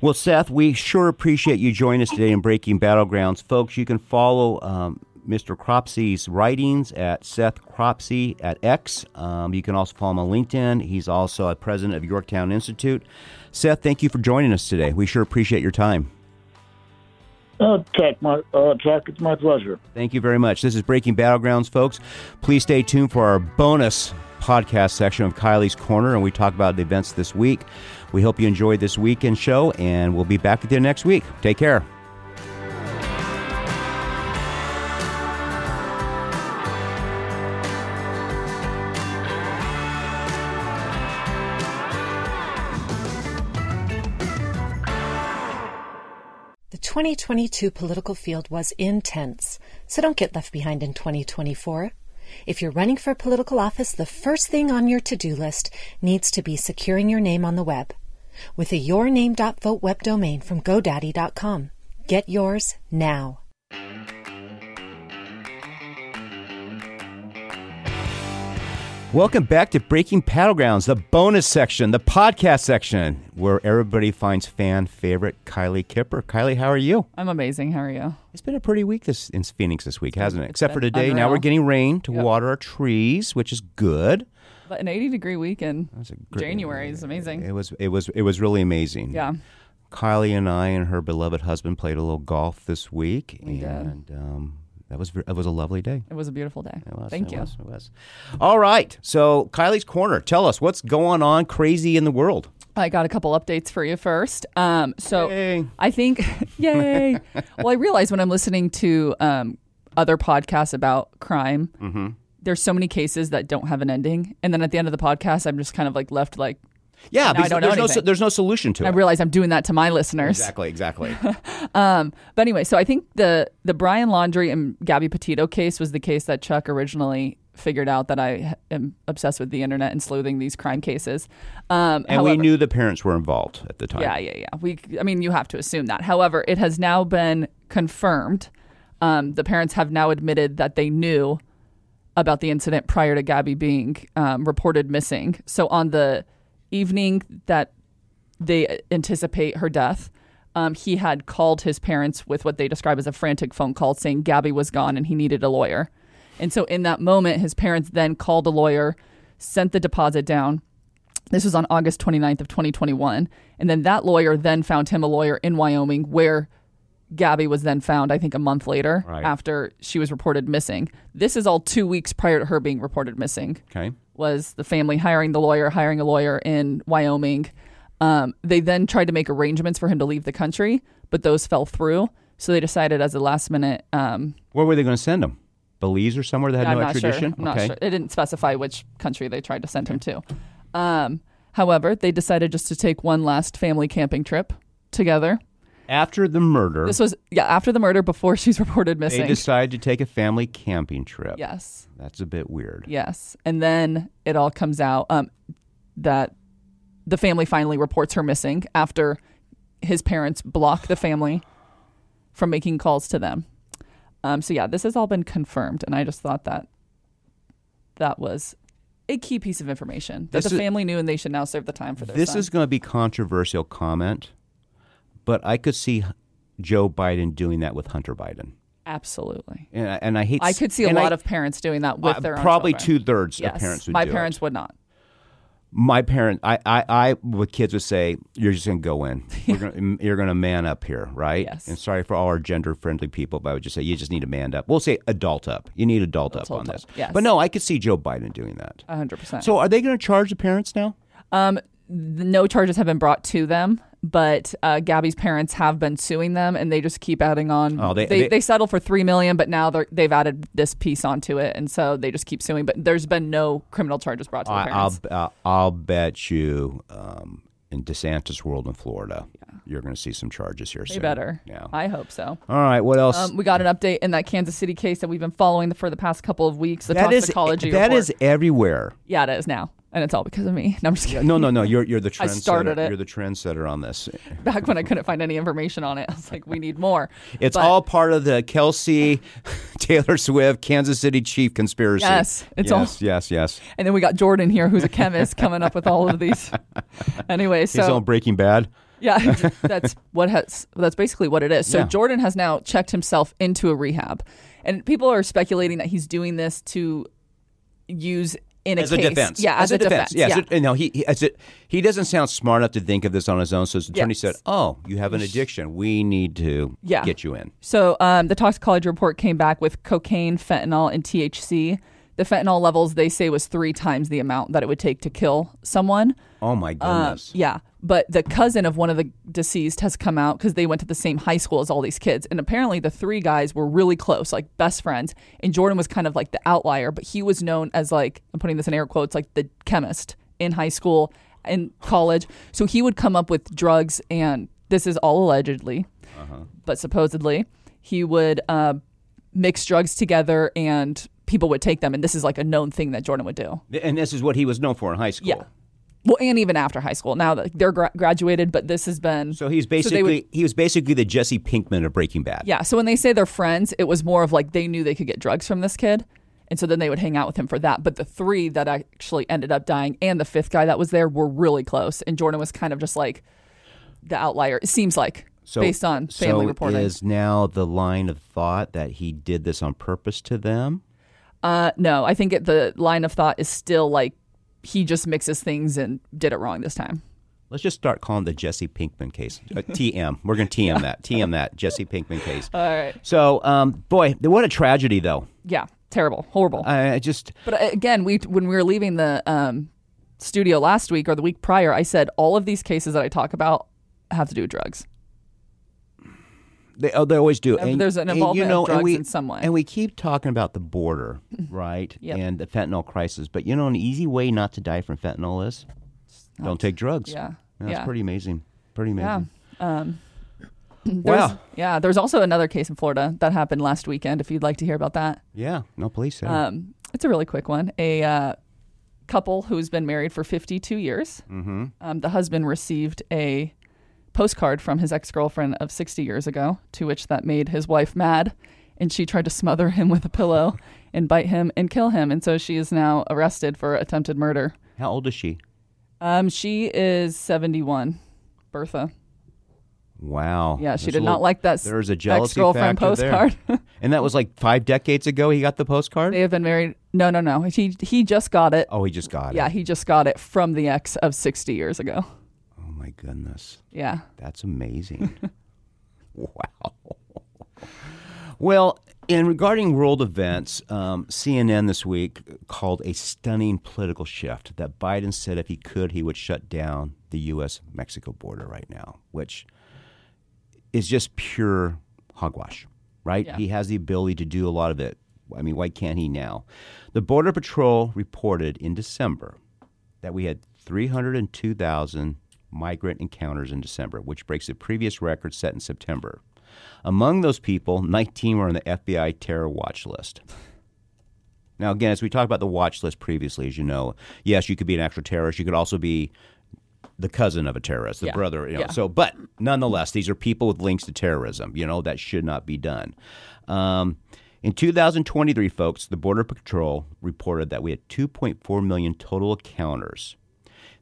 Well, Seth, we sure appreciate you joining us today in Breaking Battlegrounds. Folks, you can follow um, Mr. Cropsey's writings at Seth Cropsey at X. Um, you can also follow him on LinkedIn. He's also a president of Yorktown Institute. Seth, thank you for joining us today. We sure appreciate your time. Uh, Jack, my, uh, Jack, it's my pleasure. Thank you very much. This is Breaking Battlegrounds, folks. Please stay tuned for our bonus podcast section of Kylie's Corner, and we talk about the events this week. We hope you enjoyed this weekend show, and we'll be back with you next week. Take care. The 2022 political field was intense, so don't get left behind in 2024. If you're running for political office, the first thing on your to do list needs to be securing your name on the web with a yourname.vote web domain from GoDaddy.com. Get yours now. Welcome back to Breaking Battlegrounds, the bonus section, the podcast section, where everybody finds fan favorite Kylie Kipper. Kylie, how are you? I'm amazing. How are you? It's been a pretty week this in Phoenix this week, hasn't it? It's Except for been today. Now we're getting rain to Yep. water our trees, which is good. But an 80 degree weekend. in That's a great- January is amazing. It was it was it was really amazing. Yeah. Kylie and I and her beloved husband played a little golf this week, We and um, that was it was a lovely day. It was a beautiful day. It was. Thank it you. Was, it was. All right. So Kylie's corner. Tell us what's going on crazy in the world. I got a couple updates for you first. Um, so Yay. I think, *laughs* yay. well, I realize when I'm listening to um, other podcasts about crime, Mm-hmm. There's so many cases that don't have an ending, and then at the end of the podcast, I'm just kind of like left like Yeah, because there's no anything. there's no solution to I it. I realize I'm doing that to my listeners. Exactly. Exactly. *laughs* Um, but anyway, so I think the the Brian Laundrie and Gabby Petito case was the case that Chuck originally figured out that I am obsessed with the internet and sleuthing these crime cases. Um, and we knew the parents were involved at the time. Yeah, yeah, yeah. We, I mean, you have to assume that. However, it has now been confirmed. Um, the parents have now admitted that they knew about the incident prior to Gabby being um, reported missing. So on the evening that they anticipate her death, um, he had called his parents with what they describe as a frantic phone call saying Gabby was gone and he needed a lawyer. And so in that moment, his parents then called a lawyer, sent the deposit down. This was on August 29th of 2021. And then that lawyer then found him a lawyer in Wyoming where Gabby was then found, I think, a month later Right. after she was reported missing. This is all two weeks prior to her being reported missing Okay. was the family hiring the lawyer, hiring a lawyer in Wyoming. Um, they then tried to make arrangements for him to leave the country, but those fell through. So they decided as a last minute. Um, Where were they going to send him? Belize or somewhere that had I'm no extradition? sure. I'm not okay. sure. It didn't specify which country they tried to send him to. Um, however, they decided just to take one last family camping trip together. After the murder, This was yeah after the murder, before *laughs* she's reported missing, they missing. decided to take a family camping trip. yes. That's a bit weird. Yes. And then it all comes out um, that the family finally reports her missing after his parents block the family from making calls to them. Um, so, yeah, this has all been confirmed. And I just thought that that was a key piece of information that This the is- family knew and they should now serve the time for their This son. is going to be controversial comment, but I could see Joe Biden doing that with Hunter Biden. Absolutely. And I, and I hate. I could see a lot I- of parents doing that with uh, their probably two thirds Yes. of parents would My parents it. would not. My parent, I, I, I, with kids would say, "You're just going to go in. Gonna, *laughs* you're going to man up here, right?" Yes. And sorry for all our gender friendly people, but I would just say you just need to man up. We'll say adult up. You need adult, up on Adult this. yes. But no, I could see Joe Biden doing that. 100%. So are they going to charge the parents now? Um, no charges have been brought to them, but uh, Gabby's parents have been suing them, and they just keep adding on. Oh, they- they, they- they settled for three million, but now they're, they've added this piece onto it, and so they just keep suing. But there's been no criminal charges brought to the I, I'll parents. uh, I'll bet you um, in DeSantis world in Florida, you're going to see some charges here they soon. better. Yeah. I hope so. All right. What else? Um, we got an update in that Kansas City case that we've been following for the past couple of weeks. The that is toxicology. that report. is everywhere. yeah, it is now, and it's all because of me. *laughs* No, I'm just kidding. No, no, no. You're you're the trendsetter. *laughs* I started it. You're the trendsetter on this. Back when I couldn't find any information on it, I was like, we need more. It's But- all part of the Kelce, *laughs* Taylor Swift, Kansas City Chief conspiracy. Yes, it's yes, all- yes, yes. And then we got Jordan here, who's a chemist, coming up with all of these. Anyway, He's so on Breaking Bad. yeah, that's what has. That's basically what it is. So Yeah. Jordan has now checked himself into a rehab, and people are speculating that he's doing this to use in a as a defense. Yeah, as, a, defense. Yes. yeah. it- no, he, he, as it, he doesn't sound smart enough to think of this on his own. So his attorney Yes. said, "Oh, you have an addiction. We need to Yeah. get you in." So um, the toxicology report came back with cocaine, fentanyl, and THC. The fentanyl levels they say was three times the amount that it would take to kill someone. Oh my Um, goodness. yeah, but the cousin of one of the deceased has come out because they went to the same high school as all these kids, and apparently the three guys were really close, like best friends. And Jordan was kind of like the outlier, but he was known as like I'm putting this in air quotes, like the chemist in high school and college. So he would come up with drugs, and this is all allegedly, but supposedly he would uh, mix drugs together and. People would take them, and this is like a known thing that Jordan would do. And this is what he was known for in high school. Yeah. Well, and even after high school. Now that they're gra- graduated, but this has been. So he's basically would- he was basically the Jesse Pinkman of Breaking Bad. yeah. So when they say they're friends, it was more of like they knew they could get drugs from this kid, And so then they would hang out with him for that. But the three that actually ended up dying and the fifth guy that was there were really close. And Jordan was kind of just like the outlier, it seems like, So, based on family so reporting. is now the line of thought that he did this on purpose to them? Uh, no, I think it, the line of thought is still like he just mixes things and did it wrong this time. Let's just start calling the Jesse Pinkman case. Uh, *laughs* TM. We're going to TM that. TM that. Jesse Pinkman case. All right. So, um, boy, what a tragedy, though. Yeah, terrible, horrible. I just, but uh, again, we when we were leaving the um, studio last week or the week prior, I said all of these cases that I talk about have to do with drugs. They, oh, they always do. Uh, there's an involvement of drugs we, in some way. And we keep talking about the border, *laughs* right? Yep. And the fentanyl crisis. But you know, an easy way not to die from fentanyl is don't take drugs. Yeah, That's yeah. pretty amazing. Pretty amazing. Yeah. Um, *laughs* there's, Wow. Yeah, there's also another case in Florida that happened last weekend. If you'd like to hear about that, Yeah. No, please um, it's a really quick one. A uh, couple who's been married for 52 years. mm-hmm. Um, the husband received a postcard from his ex girlfriend of 60 years ago, to which that made his wife mad, and she tried to smother him with a pillow *laughs* and bite him and kill him. And so she is now arrested for attempted murder. How old is she? Um, she is 71, Bertha. Wow. Yeah, she There's did a not like that There's a jealousy there. postcard. *laughs* and that was like five decades ago. He got the postcard. they have been married. No, no, no. He he just got it. oh, he just got it. yeah, he just got it from the ex of 60 years ago. My goodness, Yeah. that's amazing. *laughs* wow. Well, in regarding world events, um, CNN this week called a stunning political shift that Biden said if he could, he would shut down the U.S. Mexico border right now, which is just pure hogwash, right? Yeah. He has the ability to do a lot of it. I mean, why can't he now? The Border Patrol reported in December that we had 302,000 migrant encounters in December, which breaks the previous record set in September. Among those people, 19 were on the FBI terror watch list. Now, again, as we talked about the watch list previously, as you know, yes, you could be an actual terrorist. You could also be the cousin of a terrorist, the Yeah. brother. You know. Yeah. So, but nonetheless, these are people with links to terrorism. You know that should not be done. Um, in 2023, folks, the Border Patrol reported that we had 2.4 million total encounters.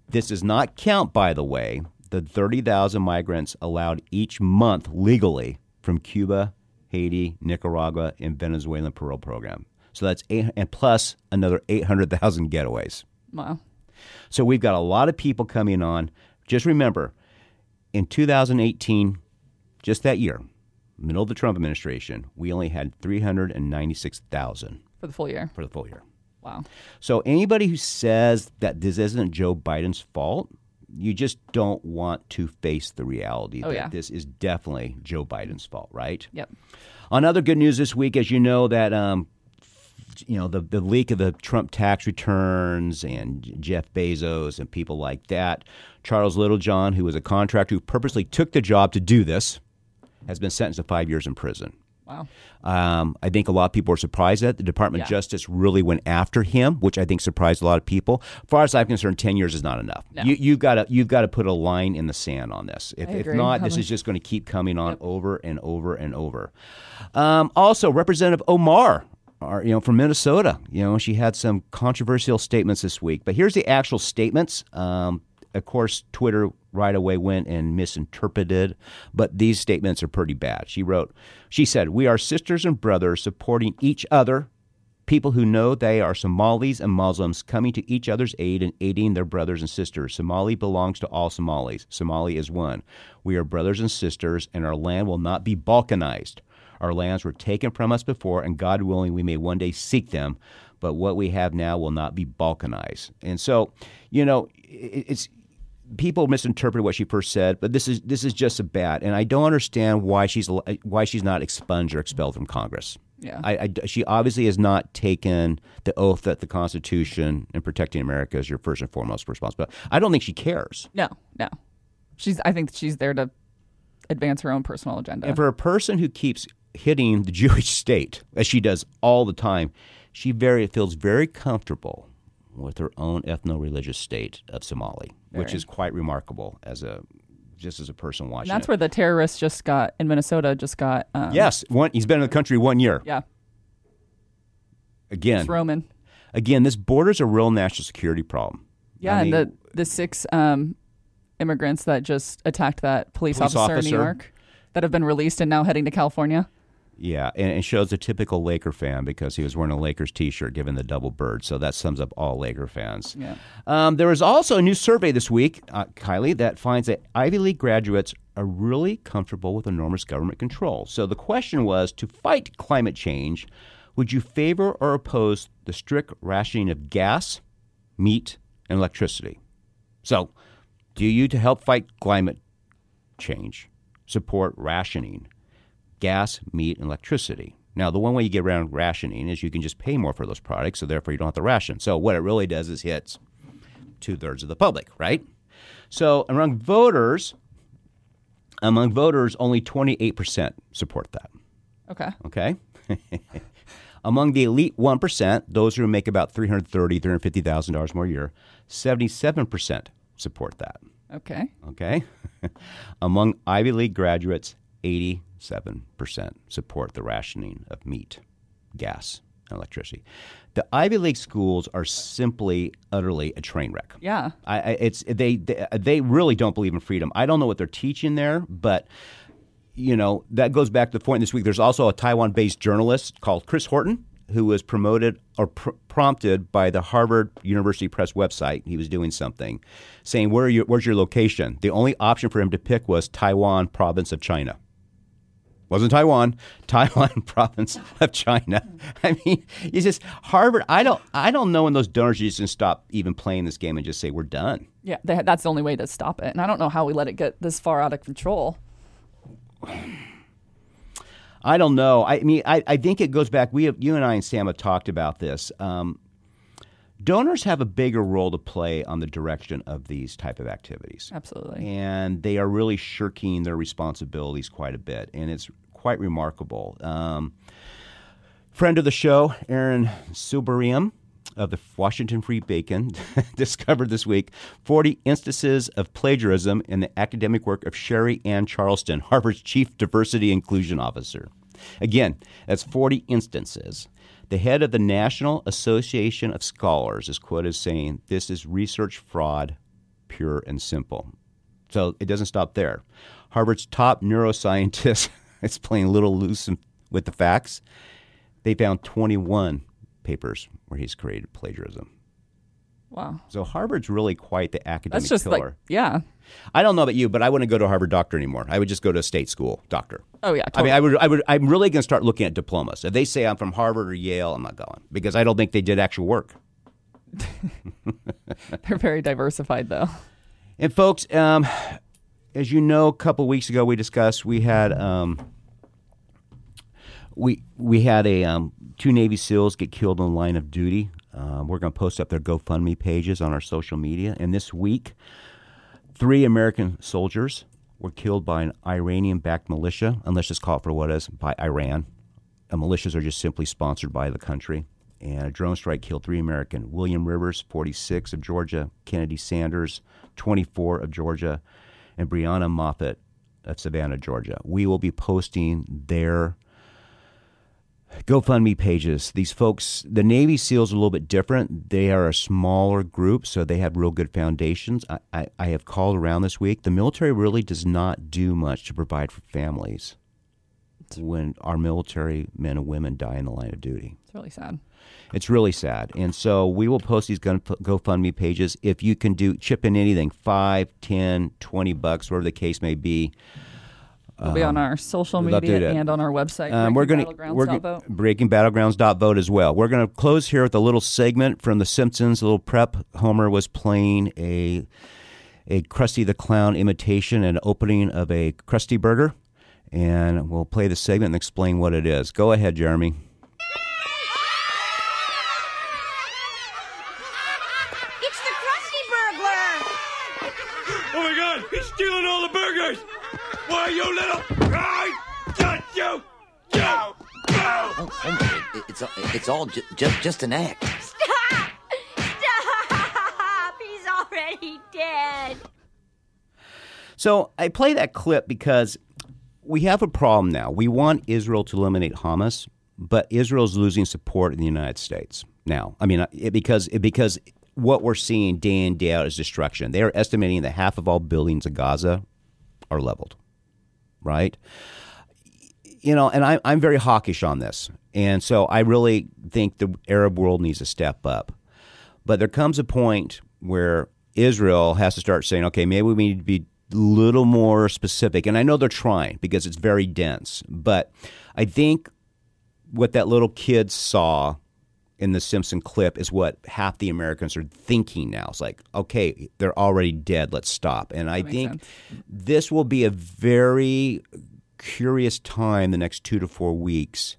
This does not count, by the way, the 30,000 migrants allowed each month legally from Cuba, Haiti, Nicaragua, and Venezuelan parole program. So that's eight, and plus another 800,000 getaways. Wow. So we've got a lot of people coming on. Just remember, in 2018, just that year, middle of the Trump administration, we only had 396,000 For the full year. for the full year. Wow. So anybody who says that this isn't Joe Biden's fault, you just don't want to face the reality Oh, that yeah. this is definitely Joe Biden's fault, right? Yep. On other good news this week, as you know, that um, you know the the leak of the Trump tax returns and Jeff Bezos and people like that. Charles Littlejohn, who was a contractor who purposely took the job to do this, has been sentenced to five years in prison. Wow. Um, I think a lot of people are surprised that the Department of Justice really went after him, which I think surprised a lot of people. As far as I'm concerned, ten years is not enough. No. You, you've got to you've got to put a line in the sand on this. If, if not, this is just going to keep coming on over and over and over. Um, also, Representative Omar. Our, you know, from Minnesota, you know, she had some controversial statements this week. But here's the actual statements. Um, of course, Twitter right away went and misinterpreted, but these statements are pretty bad. She wrote, she said, We are sisters and brothers supporting each other, people who know they are Somalis and Muslims coming to each other's aid and aiding their brothers and sisters. Somali belongs to all Somalis. Somali is one. We are brothers and sisters, and our land will not be balkanized. Our lands were taken from us before, and God willing, we may one day seek them. But what we have now will not be balkanized. And so, you know, it's people misinterpreted what she first said, but this is this is just a bat, and I don't understand why she's why she's not expunged or expelled from Congress. Yeah. I, I- she obviously has not taken the oath that the Constitution and protecting America is your first and foremost responsibility. I don't think she cares. No, no. She's. I think she's there to advance her own personal agenda. And for a person who keeps hitting the Jewish state, as she does all the time, she very feels very comfortable with her own ethno-religious state of Somali, which is quite remarkable as a just as a person watching. and that's it. where the terrorists just got in Minnesota. Just got. Um, Yes, one. He's been in the country one year. Yeah. again, It's Roman. again, this border's a real national security problem. Yeah, I mean, and the the six um, immigrants that just attacked that police, Police officer, in. New York that have been released and now heading to California. Yeah, and it shows a typical Laker fan because he was wearing a Lakers T-shirt, given the double bird. So that sums up all Laker fans. Yeah. Um, there was also a new survey this week, uh, Kylie, that finds that Ivy League graduates are really comfortable with enormous government control. So the question was: to fight climate change, would you favor or oppose the strict rationing of gas, meat, and electricity? So, do you, to help fight climate change, support rationing? Gas, meat, and electricity. Now, the one way you get around rationing is you can just pay more for those products, so therefore you don't have to ration. So, what it really does is hits two thirds of the public, right? So, among voters, among voters, only 28% support that. Okay. Okay. *laughs* Among the elite 1%, those who make about $330,000, $350,000 more a year, 77% support that. Okay. Okay. *laughs* Among Ivy League graduates, 87% support the rationing of meat, gas, and electricity. The Ivy League schools are simply, utterly a train wreck. Yeah. I, I, it's they, they they really don't believe in freedom. I don't know what they're teaching there, but you know that goes back to the point this week. There's also a Taiwan-based journalist called Chris Horton who was promoted or pr- prompted by the Harvard University Press website. He was doing something, saying, "Where Where's your location?" The only option for him to pick was Taiwan, province of China. Wasn't Taiwan, *laughs* Taiwan *laughs* province of China. I mean, it's just Harvard. I don't, I don't know when those donors are just can stop even playing this game and just say we're done. Yeah. They, that's the only way to stop it. And I don't know how we let it get this far out of control. *sighs* I don't know. I mean, I, I think it goes back. We have, you and I and Sam have talked about this. Um, donors have a bigger role to play on the direction of these type of activities. Absolutely. and they are really shirking their responsibilities quite a bit, and it's quite remarkable. Um, friend of the show, Aaron Sibarium of the Washington Free Bacon, *laughs* discovered this week 40 instances of plagiarism in the academic work of Sherri Ann Charleston, Harvard's chief diversity inclusion officer. Again, that's 40 instances. The head of the National Association of Scholars is quoted as saying, This is research fraud, pure and simple. So it doesn't stop there. Harvard's top neuroscientist *laughs* *laughs* is playing a little loose with the facts. They found 21 papers where he's created plagiarism. Wow. So Harvard's really quite the academic That's just pillar. like, yeah. I don't know about you, but I wouldn't go to a Harvard doctor anymore. I would just go to a state school doctor. Oh, yeah. I mean, I would, I would, I'm really going to start looking at diplomas. If they say I'm from Harvard or Yale, I'm not going because I don't think they did actual work. *laughs* *laughs* They're very diversified, though. And folks, um, as you know, a couple weeks ago we discussed we had um, we we had a um, two Navy SEALs get killed in the line of duty. Um, we're going to post up their GoFundMe pages on our social media. And this week, three American soldiers were killed by an Iranian-backed militia. Unless let's just call for what it is by Iran. Uh, militias are just simply sponsored by the country. And a drone strike killed three American: William Rivers, 46 of Georgia; Kennedy Sanders, 24 of Georgia; and Breonna Moffett of Savannah, Georgia. We will be posting their GoFundMe pages. These folks, the Navy SEALs are a little bit different. They are a smaller group, so they have real good foundations. I, I, I have called around this week. The military really does not do much to provide for families when our military men and women die in the line of duty. It's really sad. It's really sad. And so we will post these GoFundMe pages. If you can do chip in anything, 5, 10, 20 bucks, whatever the case may be. It'll be on our social we'd love to media and on our website. Um, we're going to we're vote. breaking battlegrounds.vote as well. We're going to close here with a little segment from The Simpsons. A little prep. Homer was playing a a Krusty the Clown imitation and opening of a Krusty Burger, and we'll play the segment and explain what it is. Go ahead, Jeremy. You little... I got you! You! You! Oh, Homer, it, it's it's all ju- just just an act. Stop! Stop! He's already dead. So I play that clip because we have a problem now. We want Israel to eliminate Hamas, but Israel's losing support in the United States now. I mean, uh, it, because it, because what we're seeing day in day out is destruction. They are estimating that half of all buildings in Gaza are leveled, right? You know, and I, I'm very hawkish on this, and so I really think the Arab world needs to step up. But there comes a point where Israel has to start saying, okay, maybe we need to be a little more specific. And I know they're trying because it's very dense. But I think what that little kid saw in the Simpson clip is what half the Americans are thinking now. It's like, okay, they're already dead. Let's stop. And I think sense. this will be a very curious time the next two to four weeks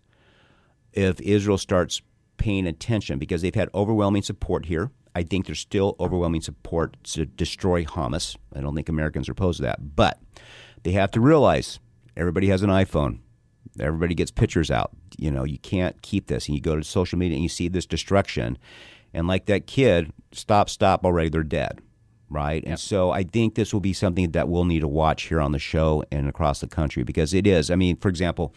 if Israel starts paying attention because they've had overwhelming support here. I think there's still overwhelming support to destroy Hamas. I don't think Americans are opposed to that. But they have to realize everybody has an iPhone. Everybody gets pictures out. You know, you can't keep this. And you go to social media and you see this destruction. And like that kid, stop, stop already, they're dead. Right. And so I think this will be something that we'll need to watch here on the show and across the country because it is. I mean, for example,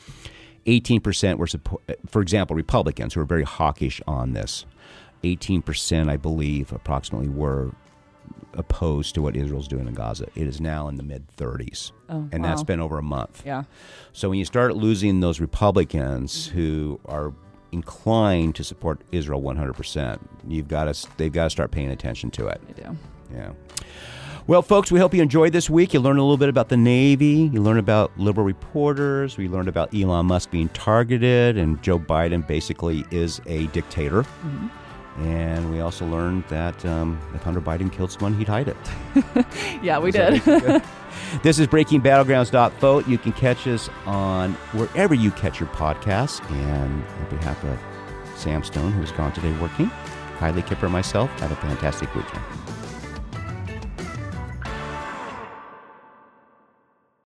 18% were, support, for example, Republicans who are very hawkish on this. 18%, I believe, approximately were opposed to what Israel's doing in Gaza. It is now in the mid 30s. Oh, and that's been over a month. Yeah. So when you start losing those Republicans who are inclined to support Israel 100%, you've got to they've got to start paying attention to it. They do. Yeah. Well, folks, we hope you enjoyed this week. You learned a little bit about the Navy. You learned about liberal reporters. We learned about Elon Musk being targeted, and Joe Biden basically is a dictator. Mm-hmm. And we also learned that um, if Hunter Biden killed someone, he'd hide it. *laughs* Yeah, we did. *laughs* this is BreakingBattlegrounds.vote. You can catch us on wherever you catch your podcasts. And on behalf of Sam Stone, who's gone today working, Kylie Kipper, and myself, have a fantastic weekend.